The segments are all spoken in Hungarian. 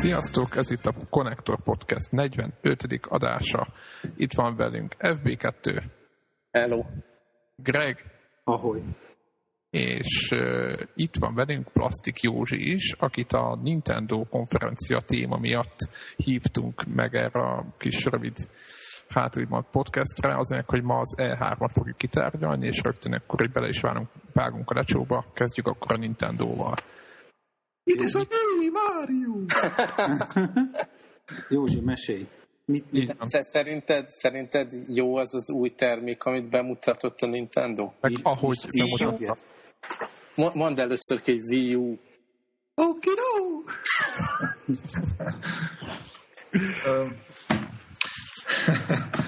Sziasztok, ez itt a Connector Podcast 45. adása. Itt van velünk FB2. Hello. Greg. Ahogy. És uh, itt van velünk Plastik Józsi is, akit a Nintendo konferencia téma miatt hívtunk meg erre a kis rövid hát úgymond podcastre, azért, hogy ma az E3-at fogjuk kitárgyalni, és rögtön akkor így bele is vágunk, vágunk a lecsóba, kezdjük akkor a Nintendo-val. Is a női Mario! Józsi, mesélj. Mit, mit? Szerinted, szerinted jó az az új termék, amit bemutatott a Nintendo? Meg ahogy is, bemutatott. Mondd először, hogy Wii U. Oké, no!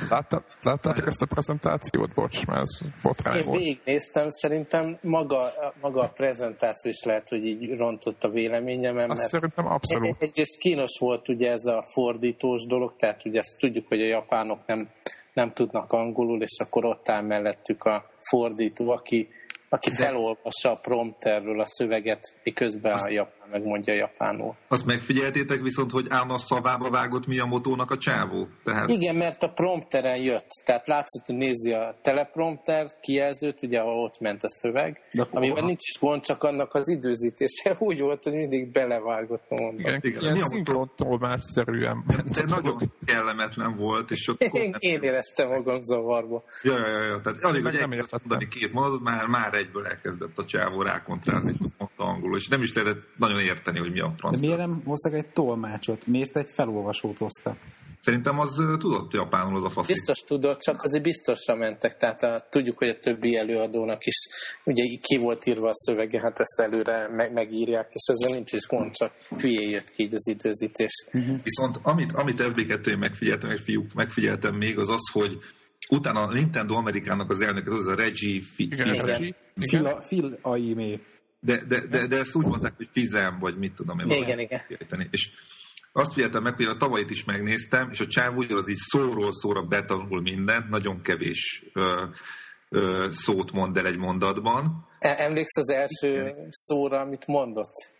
Látta, láttátok ezt a prezentációt? Bocs, mert ez botrány volt. Én végignéztem, szerintem maga, maga a prezentáció is lehet, hogy így rontott a véleményem. Azt szerintem abszolút. Egyrészt kínos volt ugye ez a fordítós dolog, tehát ugye ezt tudjuk, hogy a japánok nem, nem tudnak angolul, és akkor ott áll mellettük a fordító, aki aki De... felolvassa a prompterről a szöveget, miközben a japán megmondja a japánul. Azt megfigyeltétek viszont, hogy Ána szavába vágott mi a motónak a csávó? Tehát... Igen, mert a prompteren jött. Tehát látszott, hogy nézi a teleprompter kijelzőt, ugye, ahol ott ment a szöveg, De amiben nincs is gond, csak annak az időzítése úgy volt, hogy mindig belevágott a mondat. Igen, igen, ilyen szinkrontolmásszerűen. De nagyon kellemetlen volt. És ott én, én éreztem magam zavarba. Ja, ja, ja, ja. Tehát alig, hogy nem mondani két mondat, már, már egyből elkezdett a csávó mondta angolul, és nem is lehetett nagyon érteni, hogy mi a francia. De miért nem hoztak egy tolmácsot? Miért egy felolvasót hoztak? Szerintem az tudott japánul az a faszik. Biztos tudott, csak azért biztosra mentek. Tehát a, tudjuk, hogy a többi előadónak is ugye ki volt írva a szövege, hát ezt előre meg, megírják, és ezzel nincs is gond, csak hülyé jött ki így az időzítés. Uh-huh. Viszont amit, amit FB2 megfigyeltem, meg fiúk megfigyeltem még, az az, hogy utána a Nintendo Amerikának az elnök, az a Reggie Fils. Phil Aimé. De, de, de, de ezt úgy mondták, hogy Fizem, vagy mit tudom én. Igen, igen. Érteni. És azt figyeltem meg, hogy a tavalyit is megnéztem, és a csáv az így szóról szóra betanul mindent, nagyon kevés ö, ö, szót mond el egy mondatban. E, emléksz az első szóra, amit mondott?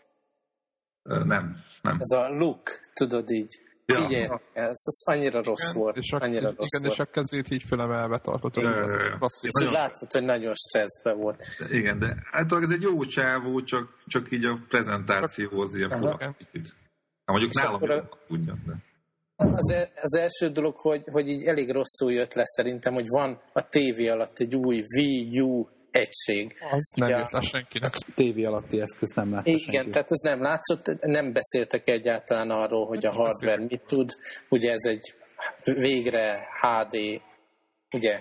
Ö, nem, nem. Ez a look, tudod így. Ja. Igen, ez, ez annyira rossz igen, volt. És a, annyira igen, rossz és volt. a kezét így fölemelve tartott. Ja, ja. És látod, hogy nagyon stresszbe volt. De, igen, de általában ez egy jó csávó, csak, csak így a prezentációhoz ilyen fura. Hát mondjuk nálam a... tudjam, de... Az, e- az első dolog, hogy, hogy így elég rosszul jött le szerintem, hogy van a tévé alatt egy új Wii U egység. Az nem ja. jött senkinek. TV alatti eszköz nem látta Igen, senki. tehát ez nem látszott, nem beszéltek egyáltalán arról, hogy a hardware mit tud. Ugye ez egy végre HD, ugye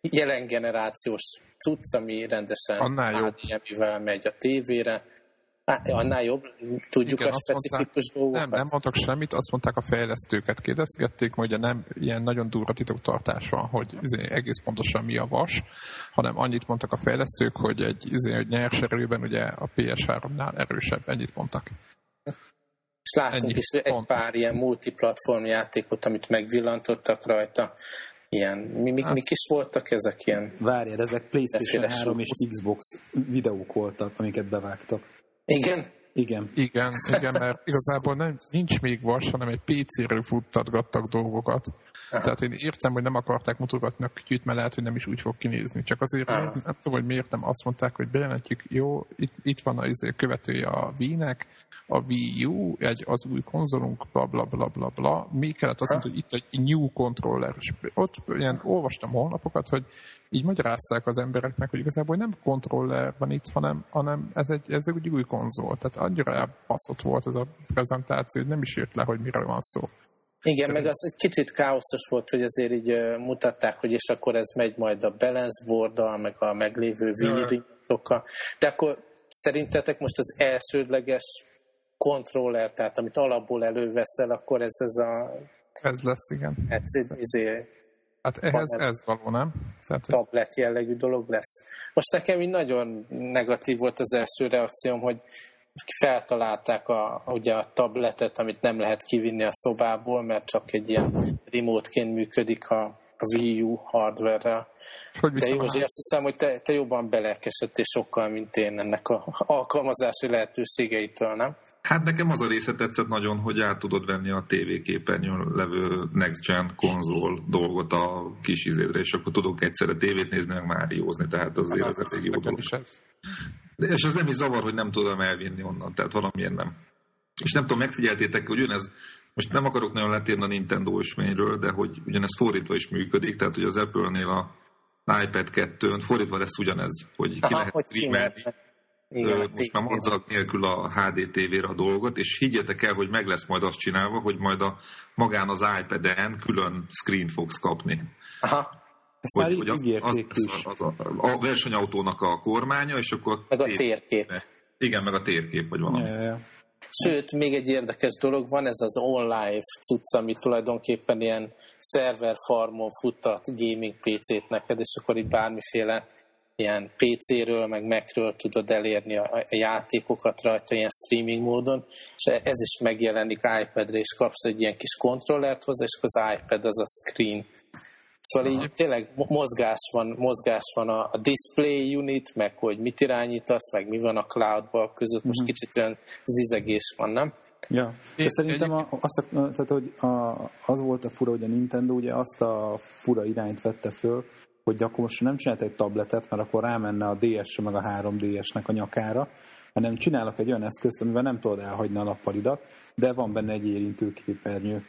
jelen generációs cucc, ami rendesen HDMI-vel megy a tévére annál jobb? Tudjuk Igen, a specifikus mondták, dolgokat? Nem, nem mondtak semmit, azt mondták a fejlesztőket kérdezgették, hogy nem ilyen nagyon durva titoktartás van, hogy izé, egész pontosan mi a vas, hanem annyit mondtak a fejlesztők, hogy egy izé, hogy nyers erőben ugye a PS3-nál erősebb, ennyit mondtak. És láttunk Ennyi is egy pont. pár ilyen multiplatform játékot, amit megvillantottak rajta. Ilyen, mi, mi, hát, mik is voltak ezek ilyen? Várjál, ezek PlayStation 3 és Xbox videók voltak, amiket bevágtak. Igen? Igen. Igen, igen, mert igazából nem, nincs még vas, hanem egy PC-ről futtatgattak dolgokat. Tehát én értem, hogy nem akarták mutogatni a kütyűt, mert lehet, hogy nem is úgy fog kinézni. Csak azért nem, tudom, hogy miért nem azt mondták, hogy bejelentjük, jó, itt, itt van a izé, követője a Wii-nek, a Wii U, egy, az új konzolunk, bla bla bla bla bla. Mi kellett azt mondani, hogy itt egy new controller. És ott ilyen olvastam holnapokat, hogy így magyarázták az embereknek, hogy igazából nem kontroller van itt, hanem, hanem ez, egy, ez egy új konzol. Tehát annyira elbaszott volt ez a prezentáció, hogy nem is jött le, hogy miről van szó. Igen, Szerintem... meg az egy kicsit káoszos volt, hogy azért így uh, mutatták, hogy és akkor ez megy majd a balance board meg a meglévő viritokkal. De akkor szerintetek most az elsődleges kontroller, tehát amit alapból előveszel, akkor ez ez a... Ez lesz, igen. Ez, izé, Hát ehhez ez való, nem? Tehát, tablet jellegű dolog lesz. Most nekem így nagyon negatív volt az első reakcióm, hogy feltalálták a, ugye a tabletet, amit nem lehet kivinni a szobából, mert csak egy ilyen remote-ként működik a, a Wii U hardware-rel. Hogy De Józsi, azt hiszem, hogy te, te jobban belelkesedtél sokkal, mint én ennek a alkalmazási lehetőségeitől, nem? Hát nekem az a része tetszett nagyon, hogy át tudod venni a tévéképernyőn levő Next Gen konzol dolgot a kis izédre, és akkor tudok egyszerre tévét nézni, meg Máriózni, tehát azért az elég jó dolog. Ez. De, és az nem is zavar, hogy nem tudom elvinni onnan, tehát valamilyen nem. És nem tudom, megfigyeltétek, hogy ugyanez, most nem akarok nagyon letérni a Nintendo isményről, de hogy ugyanez fordítva is működik, tehát hogy az Apple-nél a iPad 2-ön fordítva lesz ugyanez, hogy ki Aha, lehet streamelni igen, most már madzag nélkül a HD TV-re a dolgot, és higgyetek el, hogy meg lesz majd azt csinálva, hogy majd a, magán az iPad-en külön screen fogsz kapni. Aha. Ezt hogy, már hogy az, az, az, az, a, a versenyautónak a kormánya, és akkor... Meg a térkép. Igen, meg a térkép, vagy valami. Ja, ja. Sőt, még egy érdekes dolog van, ez az online cucc, ami tulajdonképpen ilyen szerver farmon futtat gaming PC-t neked, és akkor itt bármiféle ilyen PC-ről, meg Mac-ről tudod elérni a, a játékokat rajta ilyen streaming módon, és ez is megjelenik iPad-re, és kapsz egy ilyen kis kontrollert hozzá, és az iPad az a screen. Szóval így tényleg mozgás van, mozgás van a, a display unit, meg hogy mit irányítasz, meg mi van a cloudban között, most uh-huh. kicsit olyan zizegés van, nem? Ja, de szerintem a, azt a, tehát, hogy a, az volt a fura, hogy a Nintendo ugye azt a fura irányt vette föl, hogy akkor most nem csinált egy tabletet, mert akkor rámenne a DS-re meg a 3DS-nek a nyakára, hanem csinálok egy olyan eszközt, amivel nem tudod elhagyni a nappalidat, de van benne egy érintőképernyő,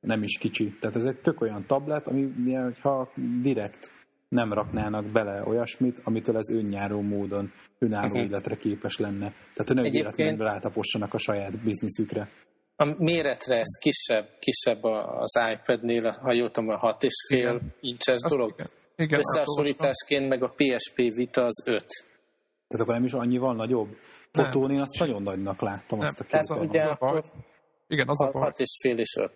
nem is kicsi. Tehát ez egy tök olyan tablet, ami ha direkt nem raknának bele olyasmit, amitől ez önnyáró módon önálló uh-huh. életre képes lenne. Tehát, hogy ne véletlenül rátapossanak a saját bizniszükre. A méretre ez kisebb, kisebb az iPad-nél, ha jól tudom, a 6,5 incses dolog. Igen. Igen, Összehasonlításként meg a PSP Vita az 5. Tehát akkor nem is annyival nagyobb? Fotóni azt nagyon nagynak láttam nem, azt a képet. Ugye, az a baj, igen, az a baj. 6 és fél és 5.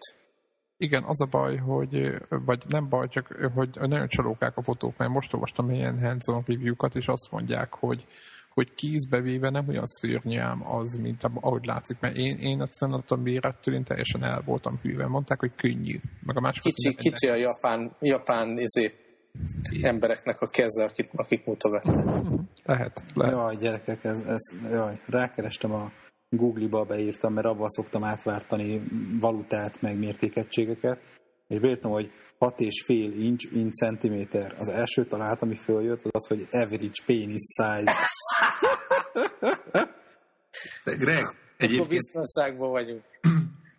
Igen, az a baj, hogy, vagy nem baj, csak hogy nagyon csalókák a fotók, mert most olvastam ilyen hands-on review-kat, és azt mondják, hogy, hogy kézbe véve nem olyan szörnyű ám az, mint ahogy látszik, mert én, én egyszerűen a mérettől én teljesen el voltam hűve. Mondták, hogy könnyű. Meg a másik kicsi, kicsi a japán, japán izé, embereknek a keze, akik, akik mutogatnak. Lehet, lehet. Jaj, gyerekek, ez, ez, jaj, rákerestem a Google-ba, beírtam, mert abban szoktam átvártani valutát, meg mértékegységeket, és beírtam, hogy 6,5 inch in centiméter. Az első találat, ami följött, az az, hogy average penis size. De Greg, egyébként... Akkor biztonságban vagyunk.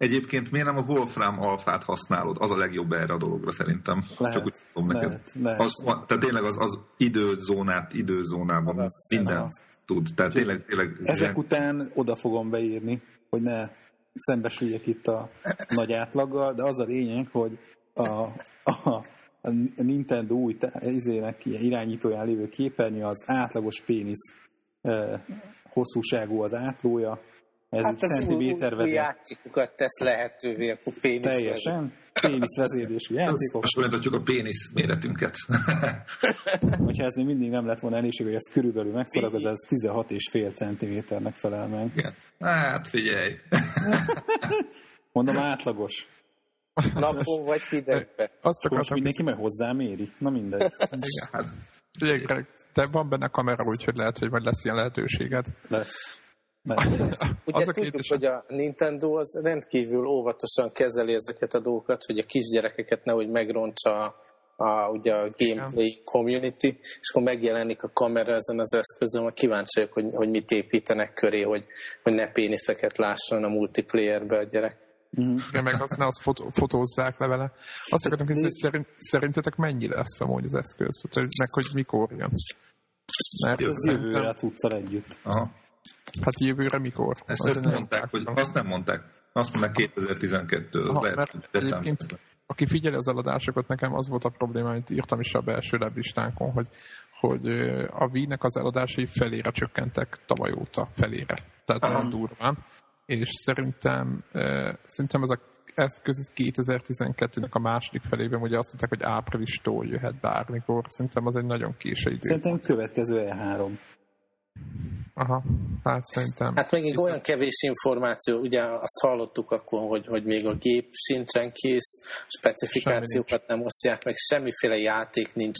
Egyébként miért nem a Wolfram alfát használod? Az a legjobb erre a dologra szerintem. Lehet, Csak úgy tudom neked. Lehet, lehet. Az, tehát tényleg az, az időzónát, időzónában az mindent tud. Tehát tényleg, tényleg Ezek után oda fogom beírni, hogy ne szembesüljek itt a nagy átlaggal, de az a lényeg, hogy a, a, a Nintendo új izének irányítóján lévő képernyő az átlagos pénisz eh, hosszúságú az átlója, ez hát ez centiméter új játékokat tesz lehetővé a pénisz Teljesen. Pénisz vezérésű játékok. Most folytatjuk a pénisz méretünket. Hogyha ez még mindig nem lett volna elég, hogy ez körülbelül megfarag, az ez 16,5 centiméternek felel meg. Igen. Hát figyelj. Mondom átlagos. Napon vagy hidegbe. Azt akartam, mindenki meg hozzám éri. Na mindegy. Igen, hát. Figyelj, te van benne kamera, úgyhogy lehet, hogy majd lesz ilyen lehetőséged. Lesz. Ugye az a tudjuk, hogy a Nintendo az rendkívül óvatosan kezeli ezeket a dolgokat, hogy a kisgyerekeket nehogy megrontsa a, ugye a gameplay community, és akkor megjelenik a kamera ezen az eszközön, hogy kíváncsi vagyok, hogy, hogy mit építenek köré, hogy, hogy ne péniszeket lásson a multiplayerbe a gyerek. Mm. De meg azt ne azt fotó, fotózzák le vele. Azt akartam kérdezni, hogy szerint, szerintetek mennyi lesz amúgy az eszköz? Meg hogy mikor jön? Mert ez jövőre tudsz együtt. Aha. Hát jövőre mikor? Ezt, ezt nem mondták, hogy azt nem mondták. Azt mondták 2012, az Aha, lehet, mert aki figyeli az eladásokat, nekem az volt a probléma, amit írtam is a belső listánkon, hogy, hogy a Wii-nek az eladásai felére csökkentek tavaly óta, felére. Tehát nem durván. És szerintem, szerintem ez a eszköz 2012-nek a második felében, ugye azt mondták, hogy áprilistól jöhet bármikor. Szerintem az egy nagyon késő idő. Szerintem következő E3. Aha, hát szerintem. Hát még olyan kevés információ, ugye azt hallottuk akkor, hogy, hogy még a gép sincsen kész, specifikációkat nem osztják meg, semmiféle játék nincs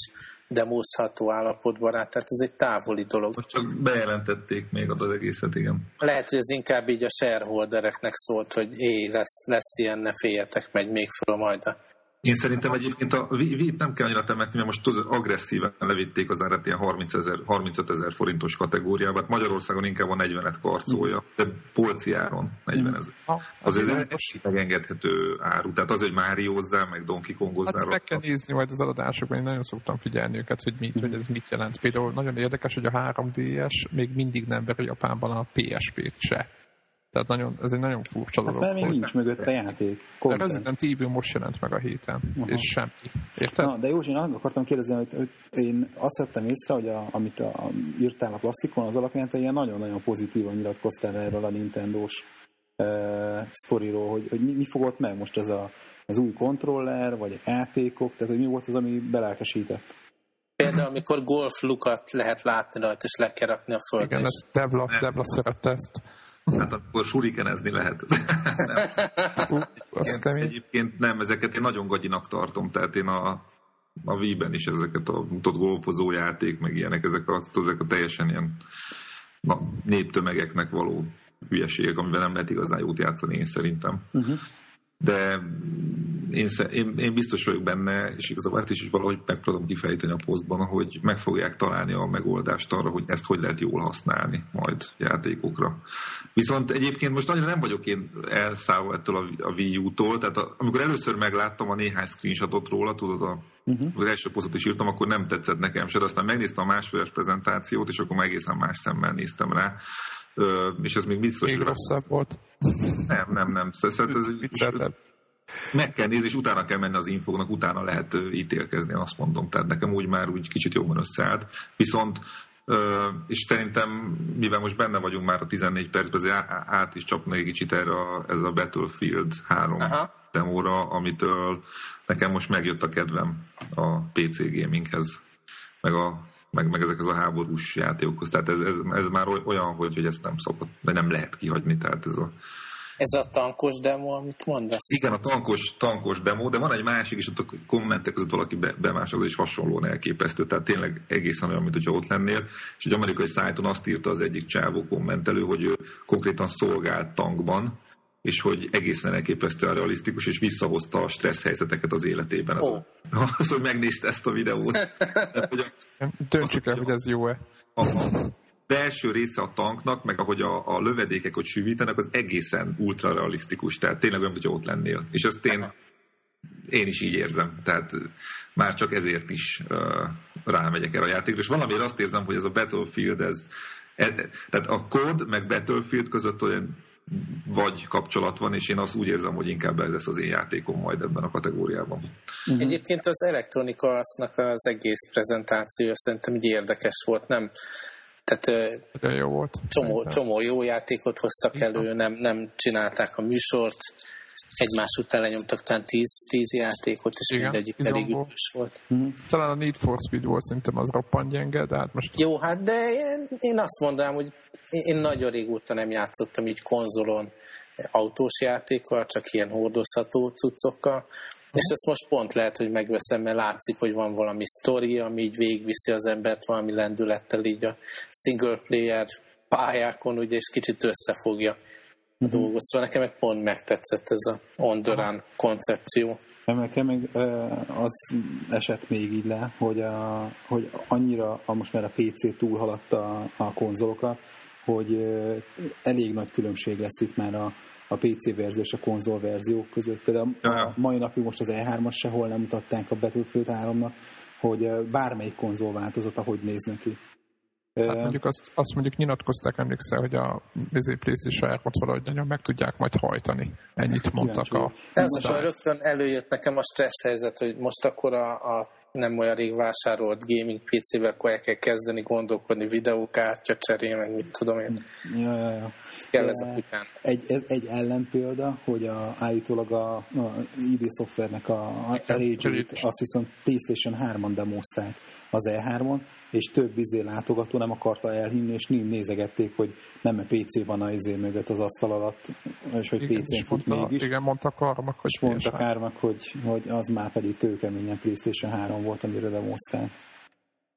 demózható állapotban rá, tehát ez egy távoli dolog. Most csak bejelentették még az egészet, igen. Lehet, hogy ez inkább így a shareholdereknek szólt, hogy é, lesz, lesz ilyen, ne féljetek, megy még föl majd a én szerintem egyébként a vít nem kell annyira temetni, mert most tudod, agresszíven levitték az árat ilyen 30 ezer, 35 ezer forintos kategóriába. Hát Magyarországon inkább a 40-et karcolja, de polci áron 40 ezer. Azért ez egy megengedhető áru. Tehát az, hogy Máriózzál, meg Donkey Kongozzál. Hát meg kell nézni majd az adásokban, én nagyon szoktam figyelni őket, hogy, mit, hogy ez mit jelent. Például nagyon érdekes, hogy a 3DS még mindig nem veri Japánban a PSP-t se. Tehát nagyon, ez egy nagyon furcsa hát dolog. Mert még nincs mögött a játék. Content. De Resident Evil most jelent meg a héten, Aha. és semmi. Érted? Na, de Józsi, én akartam kérdezni, hogy, hogy én azt vettem észre, hogy a, amit a, írtál a plastikon, az alapján te ilyen nagyon-nagyon pozitívan nyilatkoztál erről a Nintendo-s uh, sztoriról, hogy, hogy mi, mi fogott meg most ez a, az új kontroller, vagy a játékok, tehát hogy mi volt az, ami belelkesített? Például, amikor golf lukat lehet látni rajta, és le kell rakni a földre. Igen, ezt Devla, Devla szerette ezt. Hát akkor surikenezni lehet. nem. egyébként, egyébként nem, ezeket én nagyon gagyinak tartom, tehát én a, a Wii-ben is ezeket a tudod, golfozó játék, meg ilyenek, ezek a, ezek a teljesen ilyen na, néptömegeknek való hülyeségek, amivel nem lehet igazán jót játszani, én szerintem. Uh-huh de én, én, én biztos vagyok benne, és igazából ezt is, is valahogy meg tudom kifejteni a posztban, hogy meg fogják találni a megoldást arra, hogy ezt hogy lehet jól használni majd játékokra. Viszont egyébként most annyira nem vagyok én elszállva ettől a, a Wii U-tól, tehát a, amikor először megláttam a néhány screenshotot róla, tudod, a, uh-huh. az első posztot is írtam, akkor nem tetszett nekem se, de aztán megnéztem a másféles prezentációt, és akkor már egészen más szemmel néztem rá és ez még biztos... Még rosszabb volt. Nem, nem, nem. ez, meg kell nézni, és utána kell menni az infóknak, utána lehet ítélkezni, azt mondom. Tehát nekem úgy már úgy kicsit jobban összeállt. Viszont és szerintem, mivel most benne vagyunk már a 14 percben, azért át is csapna egy kicsit erre a, ez a Battlefield 3 Aha. demóra, amitől nekem most megjött a kedvem a PC gaminghez, meg a meg, meg ezek az a háborús játékokhoz. Tehát ez, ez, ez már olyan, hogy, hogy ezt nem szokott, de nem lehet kihagyni. Tehát ez a, ez a tankos demo, amit mondasz? Igen, a tankos, tankos demo, de van egy másik, és ott a kommentek között valaki be, bemásolod, és hasonlóan elképesztő. Tehát tényleg egészen olyan, mint hogyha ott lennél. És egy amerikai szájton azt írta az egyik csávó kommentelő, hogy ő konkrétan szolgált tankban, és hogy egészen elképesztően realisztikus, és visszahozta a stressz helyzeteket az életében. Az, oh. az hogy megnézte ezt a videót. Döntsük el, hogy ez jó-e. A, belső része a tanknak, meg ahogy a, a lövedékek ott sűvítenek, az egészen ultra realisztikus. Tehát tényleg olyan, hogy ott lennél. És ezt én, én is így érzem. Tehát már csak ezért is uh, rámegyek erre a játékra. És valamiért azt érzem, hogy ez a Battlefield, ez, ez tehát a kód meg Battlefield között olyan vagy kapcsolat van, és én azt úgy érzem, hogy inkább ez lesz az én játékom majd ebben a kategóriában. Uh-huh. Egyébként az elektronika az egész prezentáció szerintem így érdekes volt, nem? Tehát De jó volt. Csomó, csomó jó játékot hoztak elő, nem, nem csinálták a műsort, egymás után lenyomtak talán tíz, tíz játékot, és Igen, mindegyik elég ügyes volt. Mm-hmm. Talán a Need for Speed volt szerintem az roppant gyenge, de hát most... Jó, hát de én, én azt mondanám, hogy én nagyon régóta nem játszottam így konzolon autós játékkal, csak ilyen hordozható cuccokkal, és ezt most pont lehet, hogy megveszem, mert látszik, hogy van valami sztori, ami így végviszi az embert valami lendülettel így a single player pályákon, ugye, és kicsit összefogja a uh-huh. dolgot. Szóval nekem meg pont megtetszett ez a on the run koncepció. Nekem meg az esett még így le, hogy, a, hogy annyira a, most már a PC túlhaladta a, a konzolokat, hogy elég nagy különbség lesz itt már a, a PC verzió és a konzol verziók között. Például a mai napig most az E3-as sehol nem mutatták a Battlefield 3-nak, hogy bármelyik konzol változata hogy néz neki. Hát mondjuk azt, azt mondjuk nyilatkozták, emlékszel, hogy a izé, PlayStation 3 valahogy nagyon meg tudják majd hajtani. Ennyit mondtak a... Ez rögtön előjött nekem a stressz helyzet, hogy most akkor a, a nem olyan rég vásárolt gaming PC-vel, akkor el kell kezdeni gondolkodni videókártya cseré, meg mit tudom én. Ja, ja, ja. Kell ez a kutyán. Egy, egy ellenpélda, hogy a, állítólag a, a ID Software-nek a, a Rage-t, azt viszont PlayStation 3-on demozták az E3-on, és több izé látogató nem akarta elhinni, és nézegették, hogy nem a PC van a izé mögött az asztal alatt, és hogy PC-n fut mondta, mégis. Igen, mondta Kármak, hogy És mondta Kármak, hogy, hogy az már pedig kőkeményen PlayStation 3 volt, amire demozták.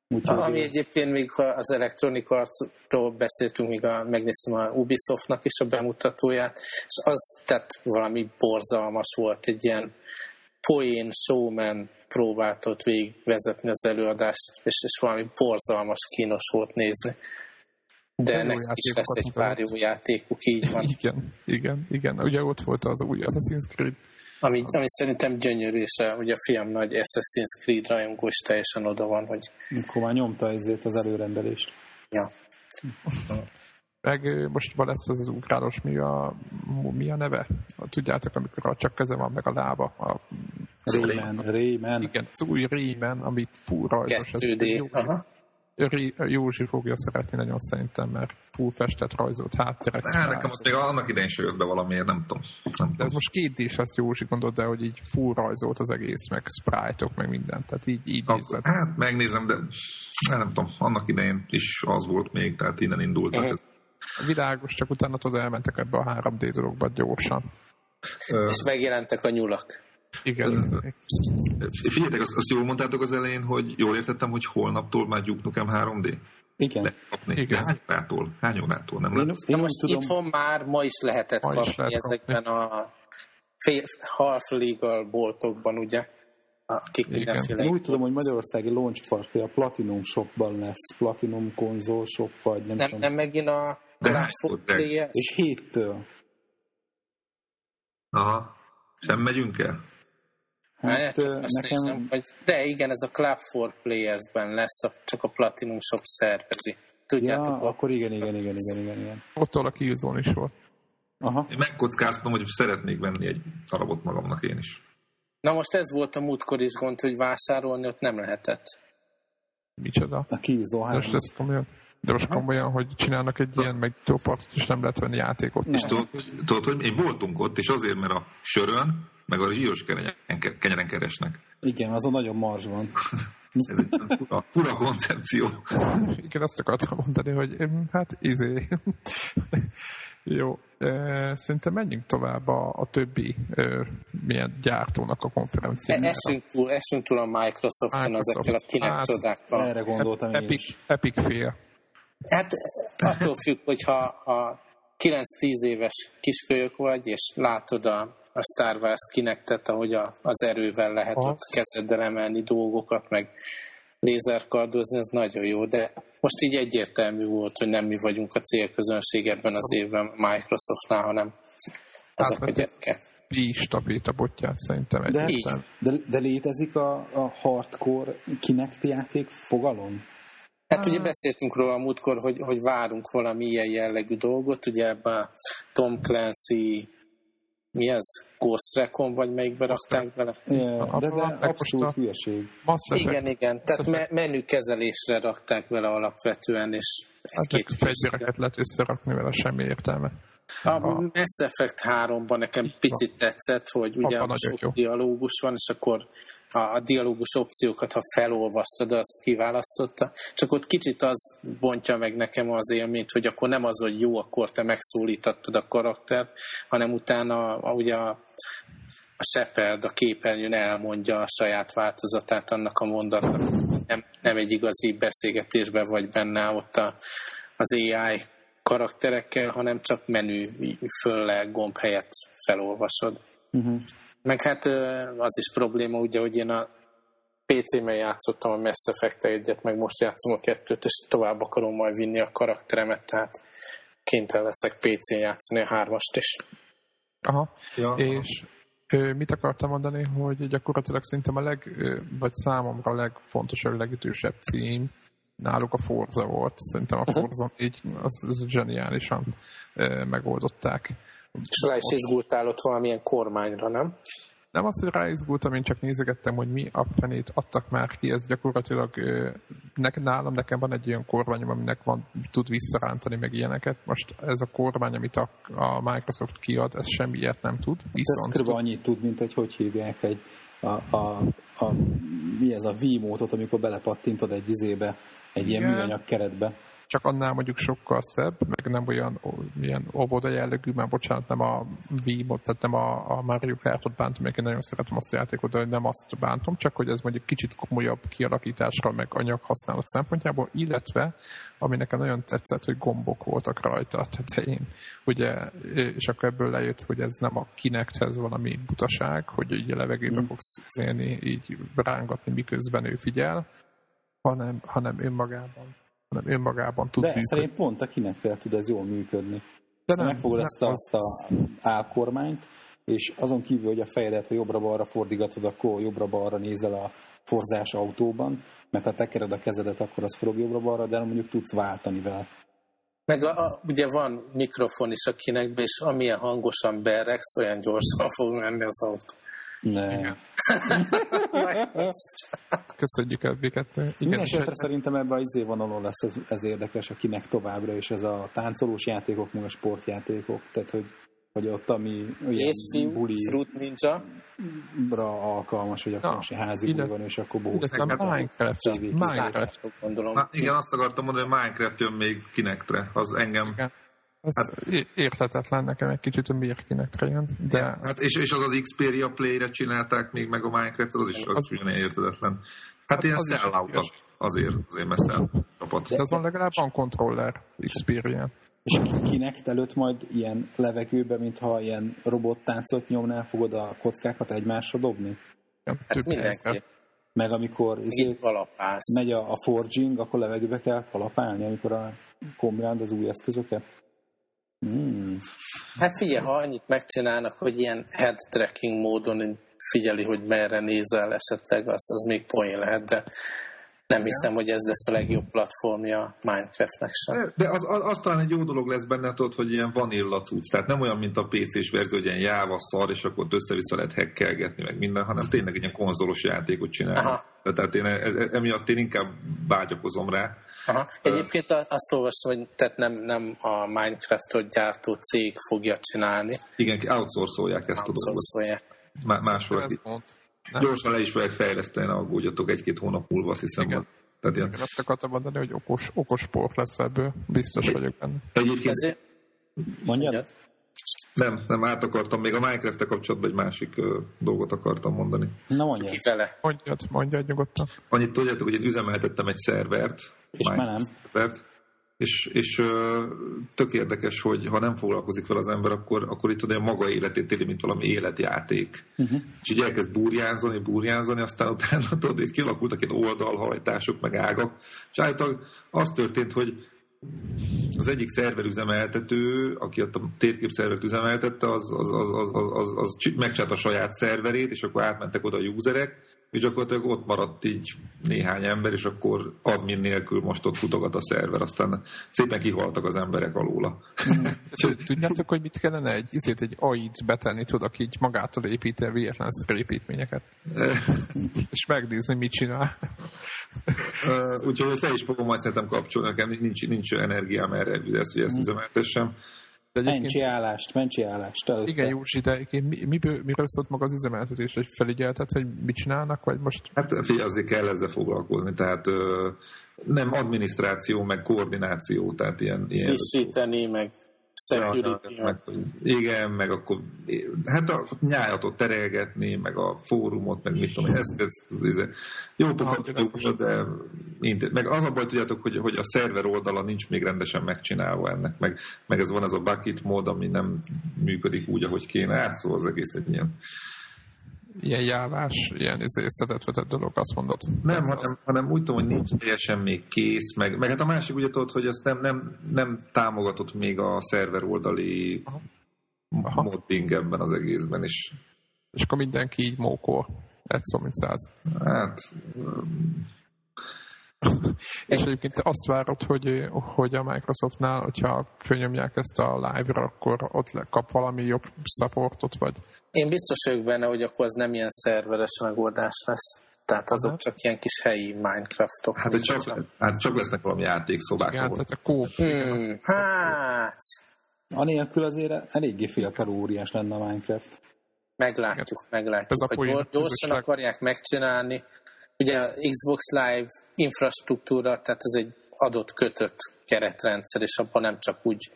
Úgyhogy Ami egyébként még ha az Electronic Arts-ról beszéltünk, még a, megnéztem a Ubisoftnak is a bemutatóját, és az tehát valami borzalmas volt, egy ilyen poén showman próbált ott végigvezetni az előadást, és, és valami borzalmas kínos volt nézni. De ennek is lesz egy pár jó játékuk, így van. igen, igen, igen. Ugye ott volt az új Assassin's Creed, ami, ami szerintem gyönyörű, és a, ugye a fiam nagy Assassin's Creed rajongó is teljesen oda van, hogy... Akkor már nyomta ezért az előrendelést. Ja. Meg most van lesz az az ugrálós, mi a, mi a neve? Tudjátok, amikor csak keze van, meg a lába. A, Rayman, Rayman. Igen, az új Rayman, amit fú rajzos. 2D, aha. Józsi fogja szeretni nagyon szerintem, mert full festett rajzolt hátterek. Hát, nekem az még annak idején se jött be valamiért, nem tudom. Nem de ez most két d azt Józsi gondolod, de hogy így full rajzolt az egész, meg sprite-ok, meg minden, tehát így, így Ak- nézed. Hát megnézem, de nem tudom, annak idején is az volt még, tehát innen indultak. Uh-huh. Világos, csak utána tudod, elmentek ebbe a 3D dologba gyorsan. És megjelentek a nyulak. Igen. Figyeljetek, azt, azt jól mondtátok az elején, hogy jól értettem, hogy holnaptól már Duke Nukem 3D? Igen. Lekapni. Igen. Hány órától? Hány órától? Nem én, én most tudom... itthon már ma is lehetett ma kapni is lehet ezekben kapni. a half-legal boltokban, ugye? Akik mindenféle... Én úgy tudom, hogy Magyarországi launch party a Platinum shopban lesz, Platinum konzol shop, vagy nem, nem tudom. Nem megint a De És héttől. Aha. Sem megyünk el? Hát, hát nekem... nézem, hogy de igen, ez a Club for Players-ben lesz, a, csak a Platinum Shop szervezi. Tudjátok? Ja, akkor igen, igen, igen, igen, igen, igen. Ott a kiűzón is volt. Aha. Én megkockáztam, hogy szeretnék venni egy darabot magamnak én is. Na most ez volt a múltkor is gond, hogy vásárolni ott nem lehetett. Micsoda? A kiűzó De most ez komolyan? De most komolyan, hogy csinálnak egy ilyen meg partot, és nem lehet venni játékot. És tudod, hogy mi voltunk ott, és azért, mert a sörön, meg a zsíros kenyeren, kenyeren keresnek. Igen, azon nagyon marzs van. Ez egy pura, pura koncepció. Igen, azt akartam mondani, hogy hát izé. Jó, szerintem menjünk tovább a, a többi milyen gyártónak a konferenciájára. Esünk túl, esünk túl a Microsofton Microsoft. ezekkel a kinek hát, csodákkal. Erre gondoltam Epic, én is. Epic fél. Hát attól függ, hogyha a 9-10 éves kiskölyök vagy, és látod a, a Star Wars kinektet, ahogy a, az erővel lehet az. ott kezeddel emelni dolgokat, meg lézerkardozni, ez nagyon jó, de most így egyértelmű volt, hogy nem mi vagyunk a célközönség ebben az évben Microsoftnál, hanem ezek hát, a gyerekek. Pista a botját szerintem de, de, de létezik a, a hardcore Kinect játék fogalom? Hát ugye beszéltünk róla a múltkor, hogy, hogy várunk valami ilyen jellegű dolgot, ugye ebben a Tom Clancy mi ez? Ghost Recon, vagy melyikbe rakták bele? Yeah, de, de abszolút hülyeség. Igen, igen. Tehát me- menükezelésre rakták bele alapvetően, és egy-két hát fegyvereket lehet összerakni vele, semmi értelme. A, a Mass Effect 3-ban nekem picit tetszett, hogy ugye sok jó. dialógus van, és akkor a dialógus opciókat, ha felolvastad, azt kiválasztotta. Csak ott kicsit az bontja meg nekem az élményt, hogy akkor nem az, hogy jó, akkor te megszólítottad a karaktert, hanem utána a, ugye a, a Shepard a képernyőn elmondja a saját változatát annak a mondatnak. Nem, nem egy igazi beszélgetésben vagy benne ott a, az AI karakterekkel, hanem csak menü fölle gomb helyett felolvasod. Uh-huh. Meg hát az is probléma, ugye, hogy én a PC-ben játszottam a Mass effect egyet, meg most játszom a kettőt, és tovább akarom majd vinni a karakteremet, tehát kénytelen leszek PC-n játszani a hármast is. Aha, ja, és aha. mit akartam mondani, hogy gyakorlatilag szerintem a leg, vagy számomra a legfontosabb, a legütősebb cím náluk a Forza volt. Szerintem a mhm. Forza uh-huh. így az, az zseniálisan megoldották és rá is izgultál ott valamilyen kormányra, nem? Nem az, hogy ráizgultam, én csak nézegettem, hogy mi a fenét adtak már ki, ez gyakorlatilag ne, nálam nekem van egy olyan kormányom, aminek van, tud visszarántani meg ilyeneket. Most ez a kormány, amit a, a Microsoft kiad, ez semmi ilyet nem tud. Viszont ez kb. annyit tud, mint egy hogy hívják egy a, a, a, mi ez a V-módot, amikor belepattintod egy izébe, egy ilyen műanyag keretbe. Csak annál mondjuk sokkal szebb, meg nem olyan milyen óvoda jellegű, már bocsánat, nem a Wii, tehát nem a, a Mario Kartot bántom, meg én nagyon szeretem azt a játékot, de nem azt bántom, csak hogy ez mondjuk kicsit komolyabb kialakításra, meg anyaghasználat szempontjából, illetve, ami nekem nagyon tetszett, hogy gombok voltak rajta a tetején. Ugye, és akkor ebből lejött, hogy ez nem a kinekhez valami butaság, hogy így a levegőbe mm. fogsz élni, így rángatni, miközben ő figyel, hanem, hanem önmagában hanem önmagában tud De működni. szerint pont a kinek fel tud ez jól működni. De nem, megfogod ezt, a, azt a álkormányt, és azon kívül, hogy a fejedet, ha jobbra-balra fordigatod, akkor jobbra-balra nézel a forzás autóban, meg ha tekered a kezedet, akkor az forog jobbra-balra, de mondjuk tudsz váltani vele. Meg a, a, ugye van mikrofon is a kinekbe, és amilyen hangosan beregsz, olyan gyorsan fog menni az autó. Ne. Köszönjük ebbiket. Minden esetre szerintem ebben az izé vonalon lesz ez, ez, érdekes, akinek továbbra is ez a táncolós játékok, meg a sportjátékok. Tehát, hogy, hogy ott, ami olyan és buli... Fruit Ninja. Bra alkalmas, hogy akkor most házi buli van, és akkor bohóc. De Minecraft. Minecraft. Minecraft. igen, azt akartam mondani, hogy Minecraft jön még kinektre. Az engem igen ez hát, érthetetlen nekem egy kicsit, hogy miért kinek jön, de... Hát és, és az az Xperia Play-re csinálták még meg a Minecraft, az is az, az ugyan érthetetlen. Hát, hát ilyen szelláutak azért, azért messze csapat. De azon legalább van kontroller Xperia. És kinek előtt majd ilyen levegőbe, mintha ilyen robottáncot nyomnál, fogod a kockákat egymásra dobni? Ja, hát mindenki. Meg amikor izé, megy a, a forging, akkor levegőbe kell kalapálni, amikor a kombinálod az új eszközöket? Hmm. Hát figyelj, ha annyit megcsinálnak, hogy ilyen head tracking módon figyeli, hogy merre nézel esetleg, az, az még poén lehet, de nem hiszem, hogy ez lesz a legjobb platformja Minecraftnek sem. De az, az, az talán egy jó dolog lesz benne, tudod, hogy ilyen vanilla cucc. Tehát nem olyan, mint a PC-s verzió, hogy ilyen jáva szar, és akkor össze-vissza lehet hekkelgetni, meg minden, hanem tényleg egy ilyen konzolos játékot csinálnak. Tehát én e, e, emiatt én inkább vágyakozom rá. Aha. Egyébként azt olvastam, hogy tehát nem, nem a Minecraftot gyártó cég fogja csinálni. Igen, outsourcolják ezt outsourcolják. a dolgot. Más valaki. Gyorsan le is fogják fejleszteni, aggódjatok egy-két hónap múlva, azt hiszem. Igen. Tehát ilyen... Igen, azt akartam mondani, hogy okos, okos sport lesz ebből. Biztos vagyok benne. Egyébként... Mondjad? Nem, nem, át akartam. Még a minecraft kapcsolatban egy másik uh, dolgot akartam mondani. Na mondjad. Ki vele? Mondjad, mondjad nyugodtan. Annyit tudjátok, hogy én üzemeltettem egy szervert. És már nem. Szervert, és, és tök érdekes, hogy ha nem foglalkozik vele az ember, akkor, akkor itt olyan maga életét éli, mint valami életjáték. Uh-huh. És így elkezd burjánzani, burjánzani, aztán utána tudod, így kialakultak ilyen oldalhajtások, meg ágak, és általában az történt, hogy az egyik szerverüzemeltető, aki ott a térképszervert üzemeltette, az, az, az, az, az, az, az megcsinálta a saját szerverét, és akkor átmentek oda a userek, és gyakorlatilag ott maradt így néhány ember, és akkor admin nélkül most ott futogat a szerver, aztán szépen kihaltak az emberek alóla. Tudjátok, hogy mit kellene egy, ezért egy AI-t betenni, tudok így magától építeni véletlen építményeket. és megnézni, mit csinál. Úgyhogy össze is fogom majd szerintem kapcsolni, nekem nincs, nincs energiám erre, ezt, hogy ezt üzemeltessem. Mentsi állást, mentsi állást. Előtte. Igen, Józsi, de mi, miből, miről szólt maga az üzemeltetés, hogy felügyeltet, hogy mit csinálnak, vagy most? Hát figyelj, azért kell ezzel foglalkozni, tehát ö, nem adminisztráció, meg koordináció, tehát ilyen... ilyen Frissíteni, meg security. Ja, meg, igen, meg akkor hát a nyájatot terelgetni, meg a fórumot, meg mit tudom, ezt, ezt, ezt jó pofat, de meg az a baj, tudjátok, hogy, hogy a szerver oldala nincs még rendesen megcsinálva ennek, meg, meg ez van ez a bucket mód, ami nem működik úgy, ahogy kéne, hát szóval az egész egy ilyen ilyen jávás, ilyen izé, szedetvetett dolog, azt mondod. Nem, hanem, az... hanem úgy tudom, hogy nincs teljesen még kész, meg, meg hát a másik ugye tudod, hogy ezt nem, nem, nem támogatott még a szerver oldali Aha. Aha. modding ebben az egészben is. És akkor mindenki így mókol, egy szó, mint száz. Hát, és egyébként azt várod, hogy, hogy a Microsoftnál, hogyha fölnyomják ezt a live-ra, akkor ott kap valami jobb supportot, vagy? Én biztos vagyok benne, hogy akkor az nem ilyen szerveres megoldás lesz. Tehát azok hát. csak ilyen kis helyi Minecraftok. Hát, csak, csak, hát csak lesznek valami játékszobák. Igen, tehát a kóp. Hmm, hát... Anélkül azért eléggé félkalóriás lenne a Minecraft. Meglátjuk, meglátjuk. Ez a hogy gyorsan akarják megcsinálni, ugye Xbox Live infrastruktúra, tehát ez egy adott kötött keretrendszer, és abban nem csak úgy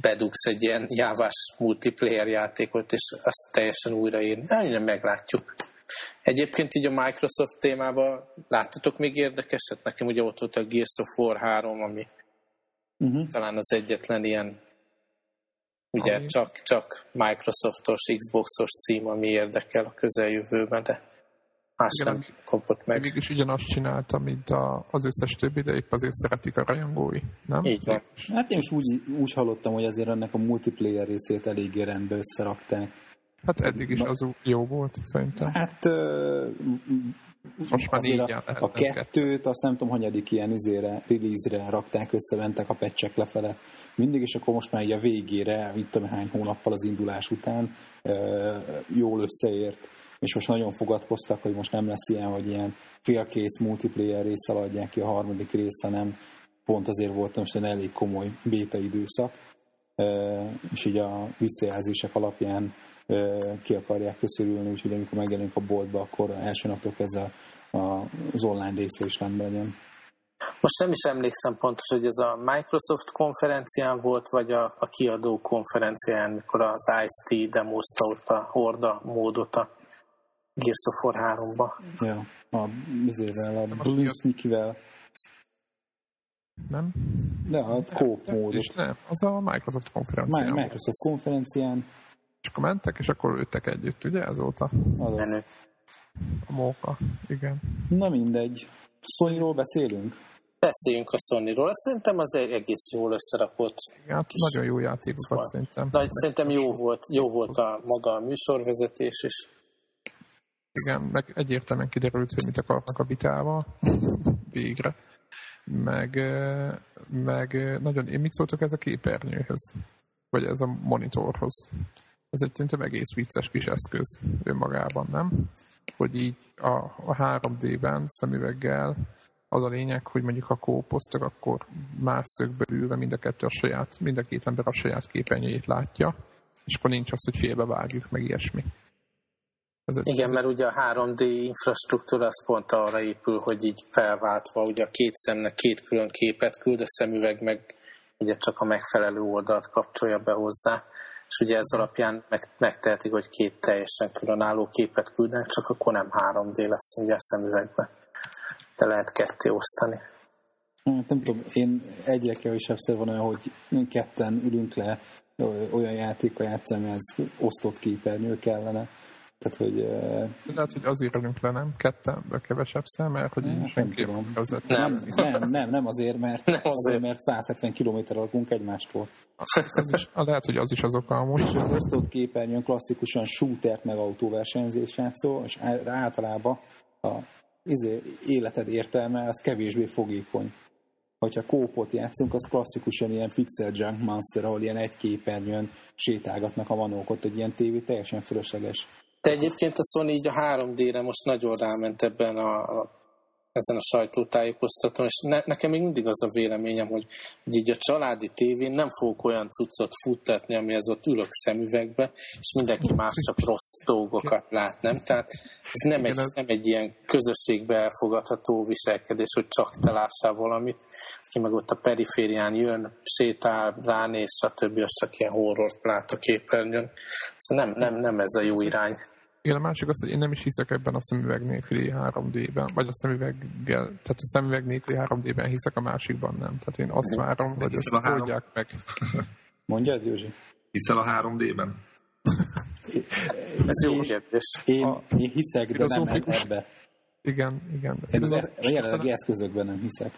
bedugsz egy ilyen jávás multiplayer játékot, és azt teljesen újraírni. Nem meglátjuk. Egyébként így a Microsoft témában láttatok még érdekeset? Nekem ugye ott volt a Gears of War 3, ami uh-huh. talán az egyetlen ilyen ugye ami... csak, csak Microsoftos, Xboxos cím, ami érdekel a közeljövőben, de más Igen, nem kapott meg. Mégis ugyanazt csinálta, mint a, az összes többi, de épp azért szeretik a rajongói, nem? Így van. Hát én is úgy, úgy hallottam, hogy azért ennek a multiplayer részét eléggé rendbe összerakták. Hát eddig is az jó volt, szerintem. Hát most már így a, a kettőt, azt nem tudom, hanyadik ilyen izére, release-re rakták össze, mentek a pecsek lefele. Mindig, és akkor most már így a végére, itt tudom hány hónappal az indulás után jól összeért. És most nagyon fogadkoztak, hogy most nem lesz ilyen, hogy ilyen félkész multiplayer részsel adják ki a harmadik rész, hanem pont azért volt most egy elég komoly béta időszak. És így a visszajelzések alapján ki akarják köszörülni, úgyhogy amikor megjelenik a boltba, akkor első naptól kezdve az online része is rendben legyen. Most nem is emlékszem pontos, hogy ez a Microsoft konferencián volt, vagy a, a kiadó konferencián, mikor az Ice-T demozta ott a Horda módot a Gears of War 3-ba. Ja, a bizével, a Bluesnikivel. Nem? De a kóp módot. Nem, az a Microsoft konferencián. Microsoft konferencián és akkor mentek, és akkor ültek együtt, ugye, azóta? Azaz. A móka, igen. Na mindegy. sony beszélünk? Beszéljünk a Sony-ról. Szerintem az egész jól összerakott. Igen, hát nagyon jó játékokat szóval. szerintem. Nagy, szerintem jó volt, jó volt a maga a műsorvezetés is. Igen, meg egyértelműen kiderült, hogy mit akarnak a vitával. Végre. Meg, meg nagyon, én mit szóltok ez a képernyőhöz? Vagy ez a monitorhoz? ez egy szerintem egész vicces kis eszköz önmagában, nem? Hogy így a, a 3D-ben szemüveggel az a lényeg, hogy mondjuk ha kópoztak, akkor más szögből ülve mind a kettő a saját, mind a két ember a saját képernyőjét látja, és akkor nincs az, hogy félbevágjuk, meg ilyesmi. Ez egy, Igen, ez mert ugye a 3D infrastruktúra az pont arra épül, hogy így felváltva, ugye a két szemnek két külön képet küld, a szemüveg meg ugye csak a megfelelő oldalt kapcsolja be hozzá és ugye ez alapján meg, megtehetik, hogy két teljesen különálló képet küldenek, csak akkor nem 3D lesz ugye a szemüvegben. De lehet ketté osztani. Hát nem tudom, én egyre kevesebbszer van olyan, hogy ketten ülünk le olyan játékkal játszani, ez osztott képernyő kellene. Tehát, hogy... Lehet, hogy azért ülünk le, nem? Ketten, de kevesebb szem, mert hogy így senki nem, nem, nem, nem, nem azért, mert, nem azért. azért mert 170 km lakunk egymástól. Az is, lehet, hogy az is az oka amúgy. És az osztott képernyőn klasszikusan shootert meg autóversenyzés játszó, és általában a izé, életed értelme az kevésbé fogékony. Hogyha kópot játszunk, az klasszikusan ilyen pixel junk monster, ahol ilyen egy képernyőn sétálgatnak a vanók, ott egy ilyen tévé teljesen fölösleges. De egyébként a Sony így a 3D-re most nagyon ráment ebben a, a ezen a sajtótájékoztatón, és ne, nekem még mindig az a véleményem, hogy, hogy így a családi tévén nem fogok olyan cuccot futtatni, amihez ott ülök szemüvegbe, és mindenki más csak rossz dolgokat lát, nem? Tehát ez nem egy, nem egy ilyen közösségbe elfogadható viselkedés, hogy csak te lássál valamit, aki meg ott a periférián jön, sétál, ránéz, stb. az csak ilyen horrort lát a képernyőn. Szóval nem, nem, nem ez a jó irány. Igen, a másik az, hogy én nem is hiszek ebben a szemüveg nélküli 3D-ben, vagy a szemüveggel, tehát a szemüveg nélküli 3D-ben hiszek, a másikban nem. Tehát én azt várom, hogy ezt a három... meg. Mondjad, Józsi? Hiszel a 3D-ben? Ez jó kérdés. Én, én hiszek, de nem ebbe. Igen, igen. Én az, a jelenlegi eszközökben nem hiszek.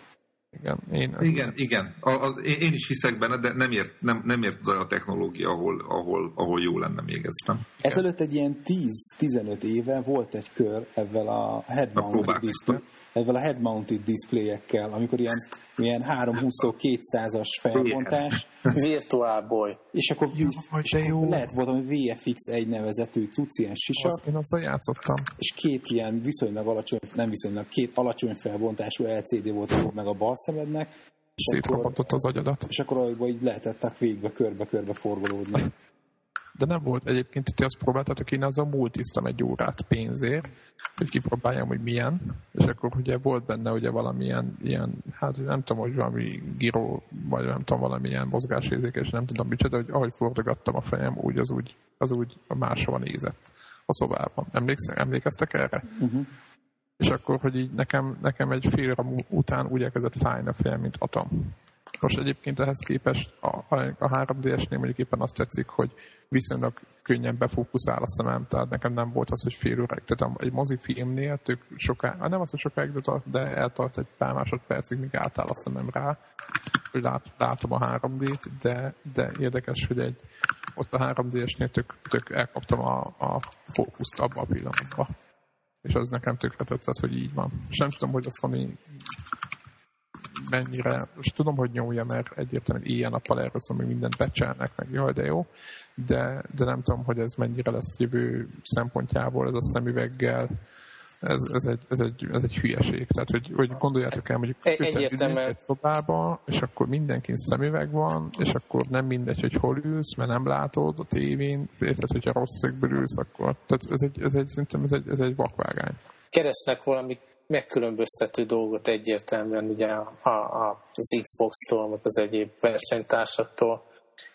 Igen, én, igen, igen. A, a, én is hiszek benne, de nem ért, nem, nem ért oda a technológia, ahol, ahol, ahol jó lenne még ez, nem? Ezelőtt egy ilyen 10-15 éve volt egy kör ezzel a head-mounted display, ezzel a head-mounted displayekkel, amikor ilyen milyen 320-200-as felbontás. Virtual Boy. És akkor, és akkor lehet volt, hogy VFX egy nevezetű cucc, ilyen sisak. Az, én azzal játszottam. És két ilyen viszonylag alacsony, nem viszonylag, két alacsony felbontású LCD volt meg a bal szemednek. Szétkapott az agyadat. És akkor abban így lehetettek végbe körbe-körbe forgolódni. De nem volt egyébként, hogy azt próbáltatok én az a multisztam egy órát pénzért, hogy kipróbáljam, hogy milyen, és akkor ugye volt benne ugye valamilyen ilyen, hát nem tudom, hogy valami giro, vagy nem tudom, valamilyen mozgásérzékes, nem tudom micsoda, hogy ahogy fordogattam a fejem, úgy az úgy, az úgy máshova nézett a szobában. Emlékszem, emlékeztek erre? Uh-huh. És akkor, hogy így nekem, nekem egy fél után úgy elkezdett fájni a fejem, mint atom. Most egyébként ehhez képest a, a 3DS-nél mondjuk éppen azt tetszik, hogy viszonylag könnyen befókuszál a szemem, tehát nekem nem volt az, hogy fél óráig. Tehát egy mozifilmnél tök soká, nem az, hogy sokáig, de eltart egy pár másodpercig, míg átáll a szemem rá, hogy lát, látom a 3D-t, de, de érdekes, hogy egy, ott a 3DS-nél tök, tök elkaptam a, a fókuszt abba a pillanatban. És az nekem tökre tetszett, hogy így van. És nem tudom, hogy a Sony mennyire, most tudom, hogy nyomja, mert egyértelműen ilyen-nappal erről szól, hogy mindent becselnek, meg jaj, de jó, de, de nem tudom, hogy ez mennyire lesz jövő szempontjából, ez a szemüveggel, ez, ez, egy, ez, egy, ez egy hülyeség. Tehát, hogy, hogy gondoljátok el, mondjuk Egyértelműen. egy szobába, és akkor mindenkin szemüveg van, és akkor nem mindegy, hogy hol ülsz, mert nem látod a tévén, érted, hogyha rossz szögből ülsz, akkor tehát ez egy, ez egy, szerintem ez egy, ez egy vakvágány. Keresnek valami megkülönböztető dolgot egyértelműen ugye a, a, az Xbox-tól, meg az egyéb versenytársaktól,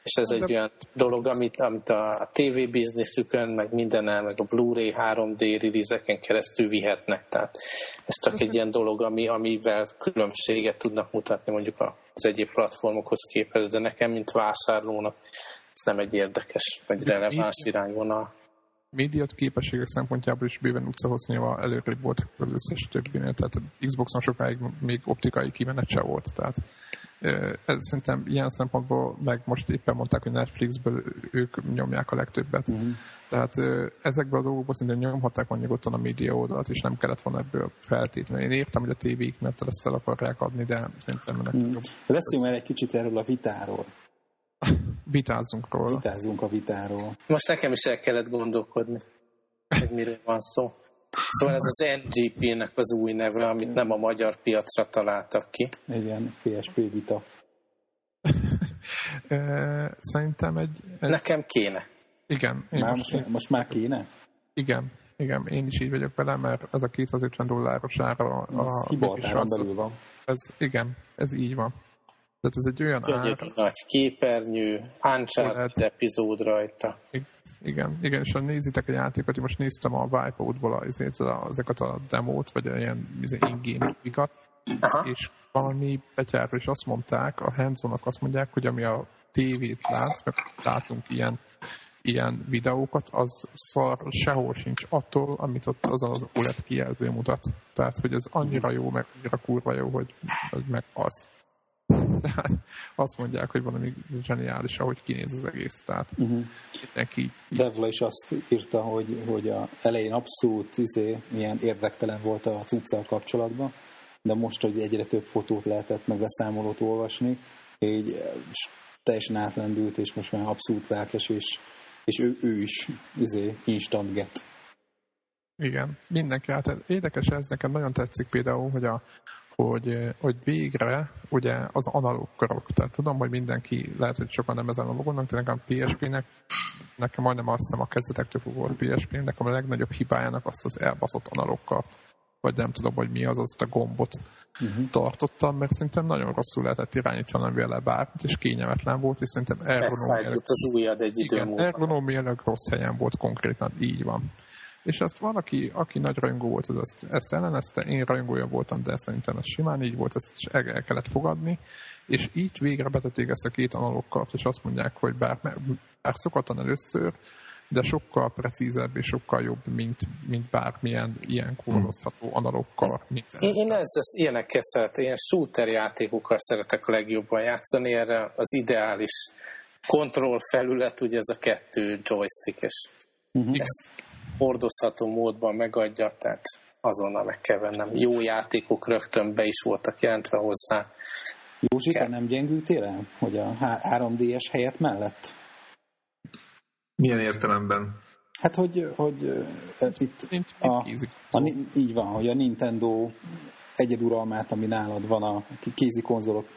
és ez egy olyan dolog, amit, amit a TV bizniszükön, meg mindennel, meg a Blu-ray 3D release keresztül vihetnek. Tehát ez csak egy ilyen dolog, ami, amivel különbséget tudnak mutatni mondjuk az egyéb platformokhoz képest, de nekem, mint vásárlónak, ez nem egy érdekes, vagy releváns irányvonal médiat képességek szempontjából is bőven utcahossznyilva előrébb volt az összes többinél, tehát Xboxon sokáig még optikai kimenet se volt, tehát ez szerintem ilyen szempontból, meg most éppen mondták, hogy Netflixből ők nyomják a legtöbbet. Uh-huh. Tehát ezekből a dolgokból szerintem nyomhatták volna nyugodtan a média oldalt, és nem kellett volna ebből feltétlenül. Én értem, hogy a tévék mert ezt el akarják adni, de szerintem ennek uh-huh. Beszéljünk már egy kicsit erről a vitáról. Vitázzunk róla. Vitázzunk a vitáról. Most nekem is el kellett gondolkodni, hogy miről van szó. Szóval ez az NGP-nek az új neve, amit nem a magyar piacra találtak ki. Igen, PSP vita. Szerintem egy, egy... Nekem kéne. Igen. Én már most, most, most már kéne? Igen. Igen, én is így vagyok vele, mert ez a 250 dolláros ára a, a belül van. Ez, igen, ez így van. Tehát ez egy olyan ár... nagy képernyő, Uncharted epizód rajta. Igen, igen, és ha nézitek a játékot, én most néztem a Wipeout-ból ezeket a demót, vagy ilyen in-game és valami betyárról is azt mondták, a hands azt mondják, hogy ami a tévét látsz, meg látunk ilyen, ilyen videókat, az szar sehol sincs attól, amit ott az az OLED kijelző mutat. Tehát, hogy ez annyira jó, meg annyira kurva jó, hogy, hogy meg az. Tehát azt mondják, hogy valami zseniális, ahogy kinéz az egész. Tehát uh-huh. mindenki... Devla is azt írta, hogy, hogy a elején abszolút izé, milyen érdektelen volt a cuccal kapcsolatban, de most, hogy egyre több fotót lehetett meg beszámolót olvasni, így teljesen átlendült, és most már abszolút lelkes, és, és ő, ő is izé, instant get. Igen, mindenki. Hát érdekes ez, nekem nagyon tetszik például, hogy a, hogy, hogy végre ugye az analóg körök. Tehát tudom, hogy mindenki, lehet, hogy sokan nem ezen a logonnak, de nekem PSP-nek, nekem majdnem azt hiszem a kezdetektől volt PSP, nekem a legnagyobb hibájának azt az elbaszott analókat, vagy nem tudom, hogy mi az, azt a gombot uh-huh. tartottam, mert szerintem nagyon rosszul lehetett irányítani vele bármit, és kényelmetlen volt, és szerintem ergonómiailag... az ujjad egy idő múlva. Ergonómiailag rossz helyen volt konkrétan, így van és ezt van, aki, aki nagy rajongó volt, az ezt, ezt ellenezte, én rajongója voltam, de szerintem ez simán így volt, ezt el, el kellett fogadni, és így végre betették ezt a két analóg és azt mondják, hogy bár, bár szokatlan először, de sokkal precízebb és sokkal jobb, mint, mint bármilyen ilyen kódozható analókkal. Mint én, én ez, ez ilyenekkel szeretem, ilyen shooter játékokkal szeretek a legjobban játszani, erre az ideális kontrollfelület, ugye ez a kettő joystick-es. Uh-huh. Ezt hordozható módban megadja, tehát azonnal meg kell vennem. Jó játékok rögtön be is voltak jelentve hozzá. Józsi, te nem gyengültél el, hogy a 3DS helyett mellett? Milyen értelemben? Hát, hogy, hogy hát itt Nincs a, a, így van, hogy a Nintendo egyeduralmát, ami nálad van a kézi konzolok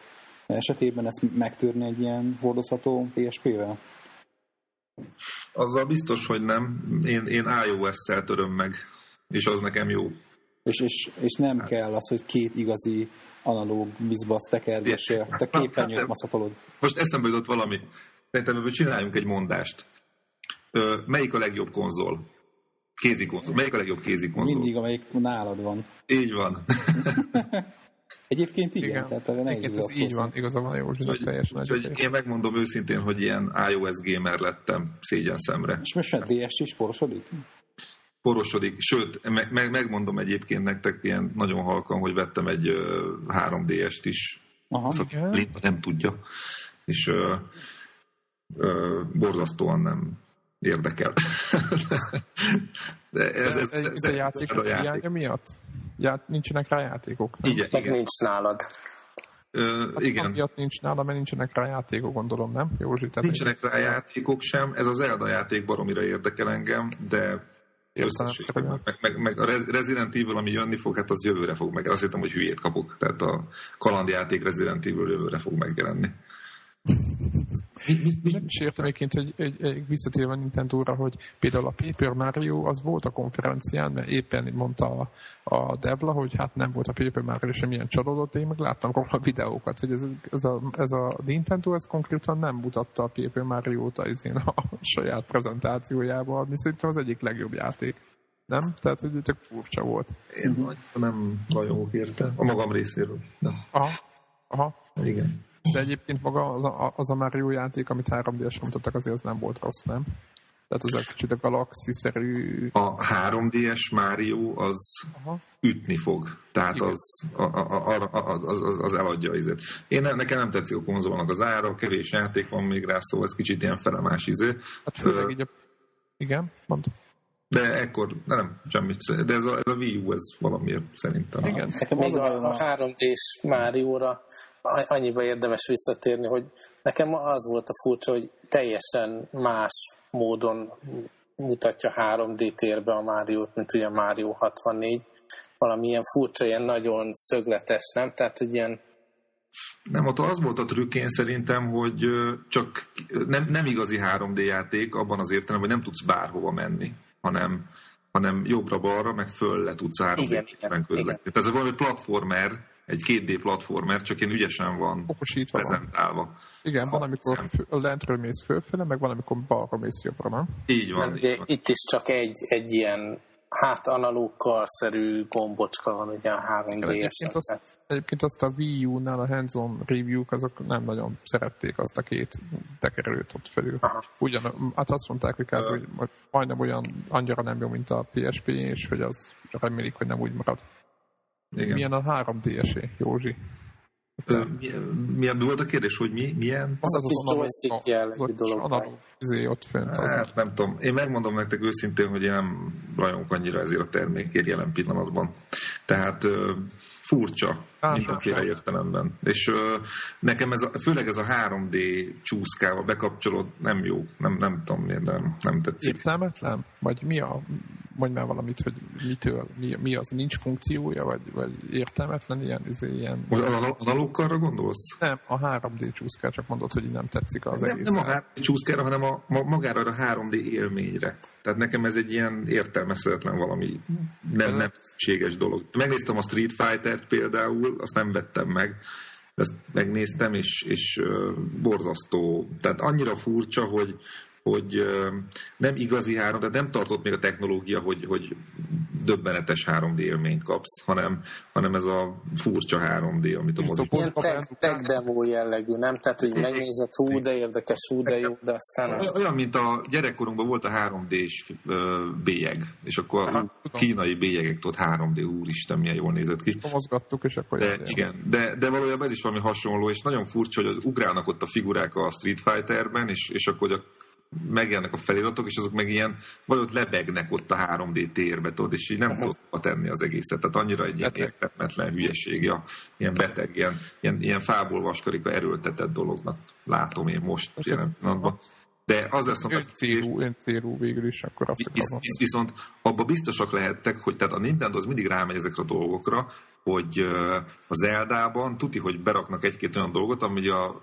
esetében, ezt megtörni egy ilyen hordozható PSP-vel? Azzal biztos, hogy nem. Én, én iOS-szel töröm meg, és az nekem jó. És, és, és nem hát. kell az, hogy két igazi analóg bizbasz tekergesél, te képernyőt hát, maszatolod. Most eszembe jutott valami. Szerintem ebből csináljunk egy mondást. Ö, melyik a legjobb konzol? Kézi konzol. Melyik a legjobb kézi konzol? Mindig, amelyik nálad van. Így van. Egyébként igen, igen. tehát erre nehéz ez így van, igaza van, jó, hogy teljesen hogy Én megmondom őszintén, hogy ilyen iOS gamer lettem szégyen szemre. És most már DS is porosodik? Porosodik, sőt, meg, meg, megmondom egyébként nektek ilyen nagyon halkan, hogy vettem egy uh, 3DS-t is. Aha, Azt nem tudja. És uh, uh, borzasztóan nem érdekel. De ez, ez, ez, ez, ez a játék a játék. miatt? Já, nincsenek rá játékok. Nem? Igen, Meg igen. nincs nálad. Ö, hát igen. Miatt nincs nála, mert nincsenek rá játékok, gondolom, nem? Józsi, nincsenek rá játékok sem. Ez az Elda játék baromira érdekel engem, de meg, meg, meg, a Resident Evil, ami jönni fog, hát az jövőre fog meg. Azt hittem, hogy hülyét kapok. Tehát a kalandjáték Resident Evil jövőre fog megjelenni. Nem is értem egyébként, hogy egy, egy visszatérve Nintendo-ra, hogy például a Paper Mario az volt a konferencián, mert éppen mondta a, a Debla, hogy hát nem volt a Paper Mario semmilyen csalódott, én meg láttam róla a videókat, hogy ez, ez, a, ez a Nintendo ez konkrétan nem mutatta a Paper Mario-t a, a saját prezentációjában, ami szerintem az egyik legjobb játék. Nem? Tehát, hogy tök furcsa volt. Én nem rajongok érte, a magam részéről. De. Aha, aha. Igen. De egyébként maga az a, az a Mario játék, amit 3 d mutattak, azért az nem volt rossz, nem? Tehát az egy kicsit a Galaxy-szerű... A 3DS Mario az Aha. ütni fog. Tehát az, a, a, a, az, az, az eladja izét. Én nekem nem tetszik a konzolnak az ára, kevés játék van még rá, szóval ez kicsit ilyen felemás izé. Hát főleg így a... Igen, mondd. De ekkor, nem, semmit. De ez a, ez a Wii U, ez valamiért szerintem. Igen. Még a, a 3D-s Mario-ra annyiba érdemes visszatérni, hogy nekem az volt a furcsa, hogy teljesen más módon mutatja 3D térbe a Máriót, mint ugye a Mario 64. Valami ilyen furcsa, ilyen nagyon szögletes, nem? Tehát, hogy ilyen nem, ott az volt a trükk én szerintem, hogy csak nem, nem igazi 3D játék abban az értelemben, hogy nem tudsz bárhova menni, hanem, hanem jobbra-balra, meg föl le tudsz 3D-ben közlekedni. Tehát ez valami platformer, egy 2D platformer, csak én ügyesen van Okosítva prezentálva. Van. Igen, van, amikor fő, lentről mész fölfele, meg van, amikor balra mész jobbra, nem? Így van. így van. Itt is csak egy, egy ilyen hát analóg karszerű gombocska van ugye a 3 d egyébként, azt, egyébként azt a Wii U-nál a hands-on review-k azok nem nagyon szerették azt a két tekerőt ott felül. Aha. Ugyan, hát azt mondták, hogy, kár, hogy majdnem olyan annyira nem jó, mint a PSP, és hogy az remélik, hogy nem úgy marad. Igen. Milyen a 3DS-é, Józsi? milyen, milyen volt a kérdés, hogy mi, milyen? Az az, az, joystick jellegű dolog. Izé ott fent. Az hát, nem tudom. Én megmondom nektek őszintén, hogy én nem rajongok annyira ezért a termékért jelen pillanatban. Tehát furcsa Á, mindenféle értelemben. És uh, nekem ez a, főleg ez a 3D csúszkával bekapcsolód nem jó. Nem, nem tudom miért, nem, nem tetszik. Értelmetlen? Vagy mi a, mondj már valamit, hogy mitől, mi, mi az, nincs funkciója, vagy, vagy értelmetlen ilyen, izé, ilyen... Analógkarra gondolsz? Nem, a 3D csúszkára csak mondod, hogy nem tetszik az nem, egész. Nem a 3D csúszkára, hanem a, magára a 3D élményre. Tehát nekem ez egy ilyen értelmezhetetlen valami nem, nem szükséges dolog. Megnéztem a Street Fighter-t például, azt nem vettem meg, ezt megnéztem, és, és borzasztó. Tehát annyira furcsa, hogy, hogy nem igazi 3 de nem tartott még a technológia, hogy, hogy döbbenetes 3D élményt kapsz, hanem, hanem ez a furcsa 3D, amit a mozik. Ilyen tech, tech demo jellegű, nem? Tehát, hogy megnézed, hú, de érdekes, hú, de jó, de aztán... Olyan, mint a gyerekkorunkban volt a 3D-s bélyeg, és akkor Aha, a kínai bélyegek tudott 3D, úristen, milyen jól nézett ki. Mozgattuk, és akkor... De, igen, de, de valójában ez is valami hasonló, és nagyon furcsa, hogy ugrálnak ott a figurák a Street Fighterben, és, és akkor hogy a megjelennek a feliratok, és azok meg ilyen, vagy ott lebegnek ott a 3D térbe, tudod, és így nem tudod tenni az egészet. Tehát annyira egy ilyen értetmetlen hülyeség, ja, ilyen beteg, ilyen, ilyen, ilyen fából vaskarika erőltetett dolognak látom én most jelen pillanatban. De az lesz a célú, ön célú végül is, akkor azt visz, visz, Viszont abban biztosak lehettek, hogy tehát a Nintendo az mindig rámegy ezekre a dolgokra, hogy az Eldában tuti, hogy beraknak egy-két olyan dolgot, ami a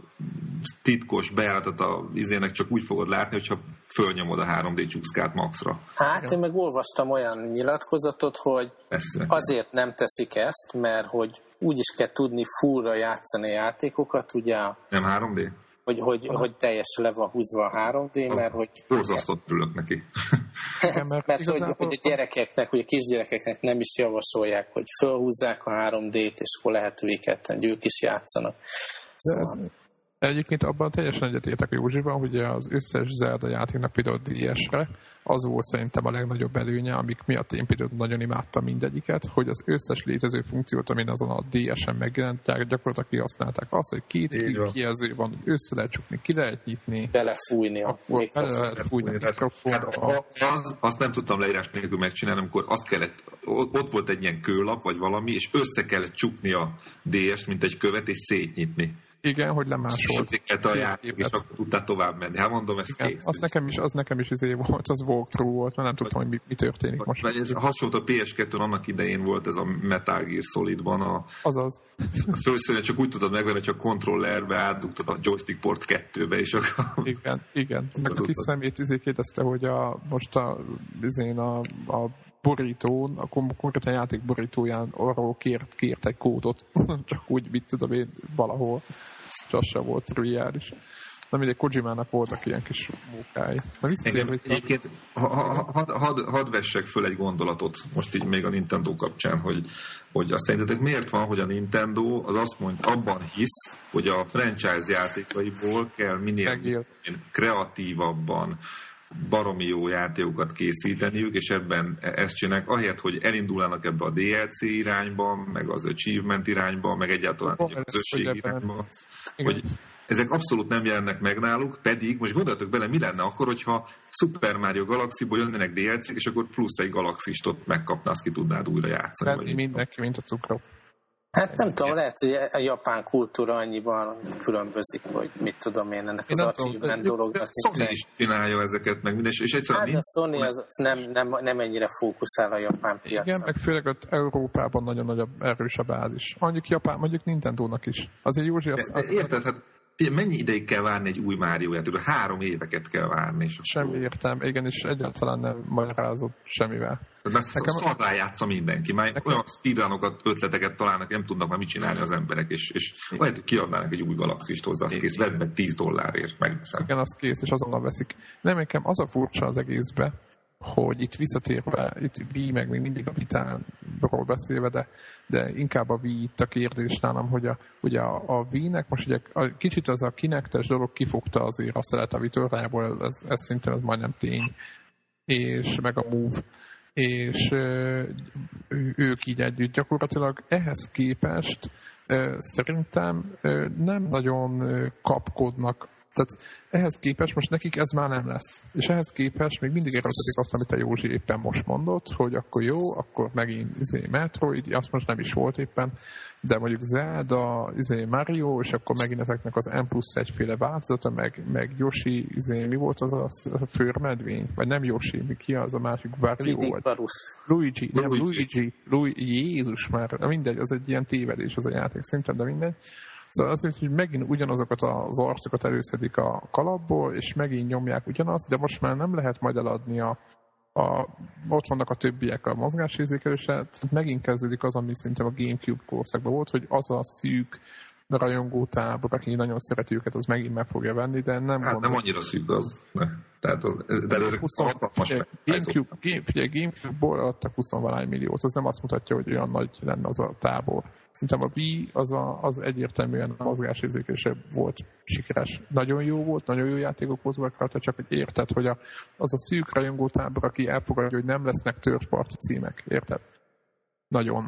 titkos bejáratot a izének csak úgy fogod látni, hogyha fölnyomod a 3D csúszkát maxra. Hát én meg olvastam olyan nyilatkozatot, hogy Persze. azért nem teszik ezt, mert hogy úgy is kell tudni fullra játszani a játékokat, ugye? Nem 3D? hogy, hogy, hogy teljesen le van húzva a 3D, mert hogy... Borzasztott ülök neki. mert, mert hogy, hogy a gyerekeknek, hogy a kisgyerekeknek nem is javasolják, hogy fölhúzzák a 3D-t, és akkor lehet őket, hogy ők is játszanak. Szóval... Ez, Egyébként abban teljesen egyetértek a Józsiban, hogy az összes Zelda játéknak például DS-re az volt szerintem a legnagyobb előnye, amik miatt én például nagyon imádtam mindegyiket, hogy az összes létező funkciót, amin azon a DS-en megjelent, gyakorlatilag kihasználták azt, hogy két kijelző van, össze lehet csukni, ki lehet nyitni. Belefújni a akkor bele lehet fújni a Hát, az, azt nem tudtam leírás nélkül megcsinálni, amikor azt kellett, ott volt egy ilyen kőlap, vagy valami, és össze kellett csukni a DS-t, mint egy követ, és szétnyitni. Igen, hogy lemásolt. És a és akkor tudtál tovább menni. Hát mondom, ez Igen, kész. Az nekem is, az nekem is izé volt, az walkthrough volt, mert nem tudtam, hogy mi, mi történik most. Ez hasonló a PS2-n annak idején volt ez a Metal Gear Solidban. A, Azaz. Főszerűen csak úgy tudod megvenni, hogy a kontrollerbe átdugtad a joystick port kettőbe, és akkor... Igen, igen. Meg a kis szemét izé kérdezte, hogy a, most a, izén a, a borítón, a konkrétan játék borítóján arról kért, kért egy kódot, csak úgy, mit tudom én, valahol, és az sem volt triviális. Na mindegy, Kojimának voltak ilyen kis mókái. Na visszatérve Egyébként ha, ha, had, had, had vessek föl egy gondolatot, most így még a Nintendo kapcsán, hogy, hogy azt szerintetek miért van, hogy a Nintendo az azt mondja, abban hisz, hogy a franchise játékaiból kell minél kreatívabban, baromi jó játékokat készíteniük, és ebben ezt csinálják, ahelyett, hogy elindulnának ebbe a DLC irányba, meg az achievement irányba, meg egyáltalán a közösség irányba, hogy ezek abszolút nem jelennek meg náluk, pedig most gondoljatok bele, mi lenne akkor, hogyha Super Mario Galaxy-ból jönnének DLC-k, és akkor plusz egy galaxist ott megkapná, azt ki tudnád újra játszani. Vagy mindenki, mint a cukró. Hát nem tudom, lehet, hogy a japán kultúra annyiban különbözik, hogy mit tudom én ennek én az achievement dolognak. Sony is csinálja ezeket, meg minden, és egyszerűen... Hát a Sony az nem, nem, nem ennyire fókuszál a japán piacon. Igen, meg főleg ott Európában nagyon nagy erős a bázis. Mondjuk Japán, mondjuk Nintendo-nak is. Azért Józsi azt... azt érted, hát mennyi ideig kell várni egy új Mario játékra? Három éveket kell várni. És Semmi értem, igen, és egyáltalán nem magyarázott semmivel. Mert Nekem... szarrá játsza mindenki. Már Nekem... olyan speedrunokat, ötleteket találnak, nem tudnak már mit csinálni az emberek, és, és lehet, hogy kiadnának egy új galaxist hozzá, az kész, vedd meg 10 dollárért, megveszem. Igen, az kész, és azonnal veszik. Nem, nekem az a furcsa az egészbe, hogy itt visszatérve, itt Wii meg még mindig a vitánról beszélve, de, de inkább a Wii itt a kérdés nálam, hogy a, ugye a, a Wii-nek most ugye a, kicsit az a kinektes dolog kifogta azért a szelet a vitorlából, ez, ez szintén az majdnem tény, és meg a Move, és ők így együtt gyakorlatilag ehhez képest szerintem nem nagyon kapkodnak tehát ehhez képest most nekik ez már nem lesz. És ehhez képest még mindig erőltetik azt, amit a Józsi éppen most mondott, hogy akkor jó, akkor megint izé Metroid, azt most nem is volt éppen, de mondjuk Zelda, izé Mario, és akkor megint ezeknek az M plusz egyféle változata, meg, meg Yoshi, izé, mi volt az a, a főrmedvény? Vagy nem Yoshi, mi ki az a másik? Wario? Vagy? Luigi, nem Luigi, Luigi, Jézus már, mindegy, az egy ilyen tévedés az a játék szinten, de mindegy. Szóval az, hogy megint ugyanazokat az arcokat előszedik a kalapból, és megint nyomják ugyanazt, de most már nem lehet majd eladni a, a, ott vannak a többiek a mozgásérzékelése, tehát megint kezdődik az, ami szerintem a Gamecube korszakban volt, hogy az a szűk rajongó tábor, aki nagyon szereti őket, az megint meg fogja venni, de nem Hát nem annyira szűk az. Ne. Tehát az, de ezek 20, figyelj, Gamecube, Game, figyelj, Gamecube-ból adtak 20 milliót, az nem azt mutatja, hogy olyan nagy lenne az a tábor. Szerintem a Wii az, a, az egyértelműen a mozgásérzékése volt sikeres. Nagyon jó volt, nagyon jó játékok voltak rajta, csak hogy érted, hogy a, az a szűk rajongó tábor, aki elfogadja, hogy nem lesznek törparti címek, érted? Nagyon.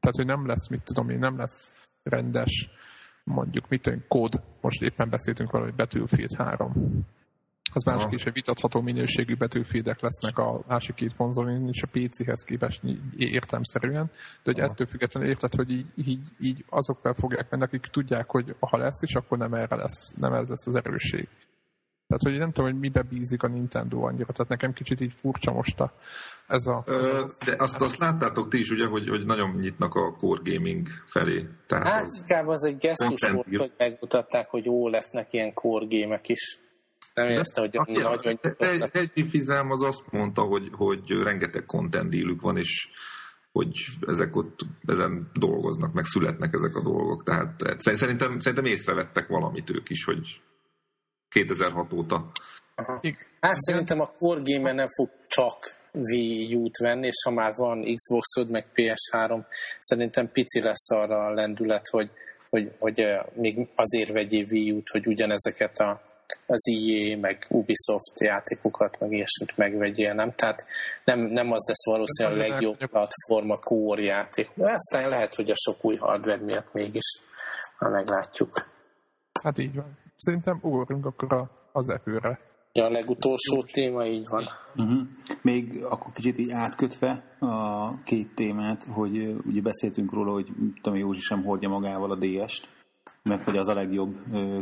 Tehát, hogy nem lesz, mit tudom én, nem lesz rendes, mondjuk mit tudom, kód. Most éppen beszéltünk hogy Battlefield 3 az másik is, hogy vitatható minőségű betűfédek lesznek a másik két konzolin, és a PC-hez képest értelmszerűen, de hogy ettől függetlenül érted, hogy így, így, így azokkal fogják menni, akik tudják, hogy ha lesz is, akkor nem erre lesz, nem ez lesz az erősség. Tehát, hogy nem tudom, hogy mibe bízik a Nintendo annyira. Tehát nekem kicsit így furcsa most a, ez a... Ez a de azt, azt láttátok ti is, ugye, hogy, hogy nagyon nyitnak a core gaming felé. Tehát hát az inkább az egy gesztus volt, hogy megmutatták, hogy jó lesznek ilyen core gémek is. Nem érte, hogy aki, nagyon egy, egy fizem az azt mondta, hogy, hogy rengeteg content dílük van, és hogy ezek ott ezen dolgoznak, meg születnek ezek a dolgok. Tehát szerintem, szerintem észrevettek valamit ők is, hogy 2006 óta. Aha. Hát szerintem a core game nem fog csak Wii U-t venni, és ha már van Xbox-od, meg PS3, szerintem pici lesz arra a lendület, hogy, hogy, hogy még azért vegyél Wii U-t, hogy ugyanezeket a az EA, meg Ubisoft játékokat, meg ilyesmit megvegyél, nem? Tehát nem, nem az lesz valószínűleg a legjobb platforma core játék. De aztán lehet, hogy a sok új hardware miatt mégis, ha meglátjuk. Hát így van. Szerintem ugorjunk akkor a, az epőre. Ja, a legutolsó Úgy. téma így van. Uh-huh. Még akkor kicsit így átkötve a két témát, hogy ugye beszéltünk róla, hogy tudom, Józsi sem hordja magával a DS-t, meg hogy az a legjobb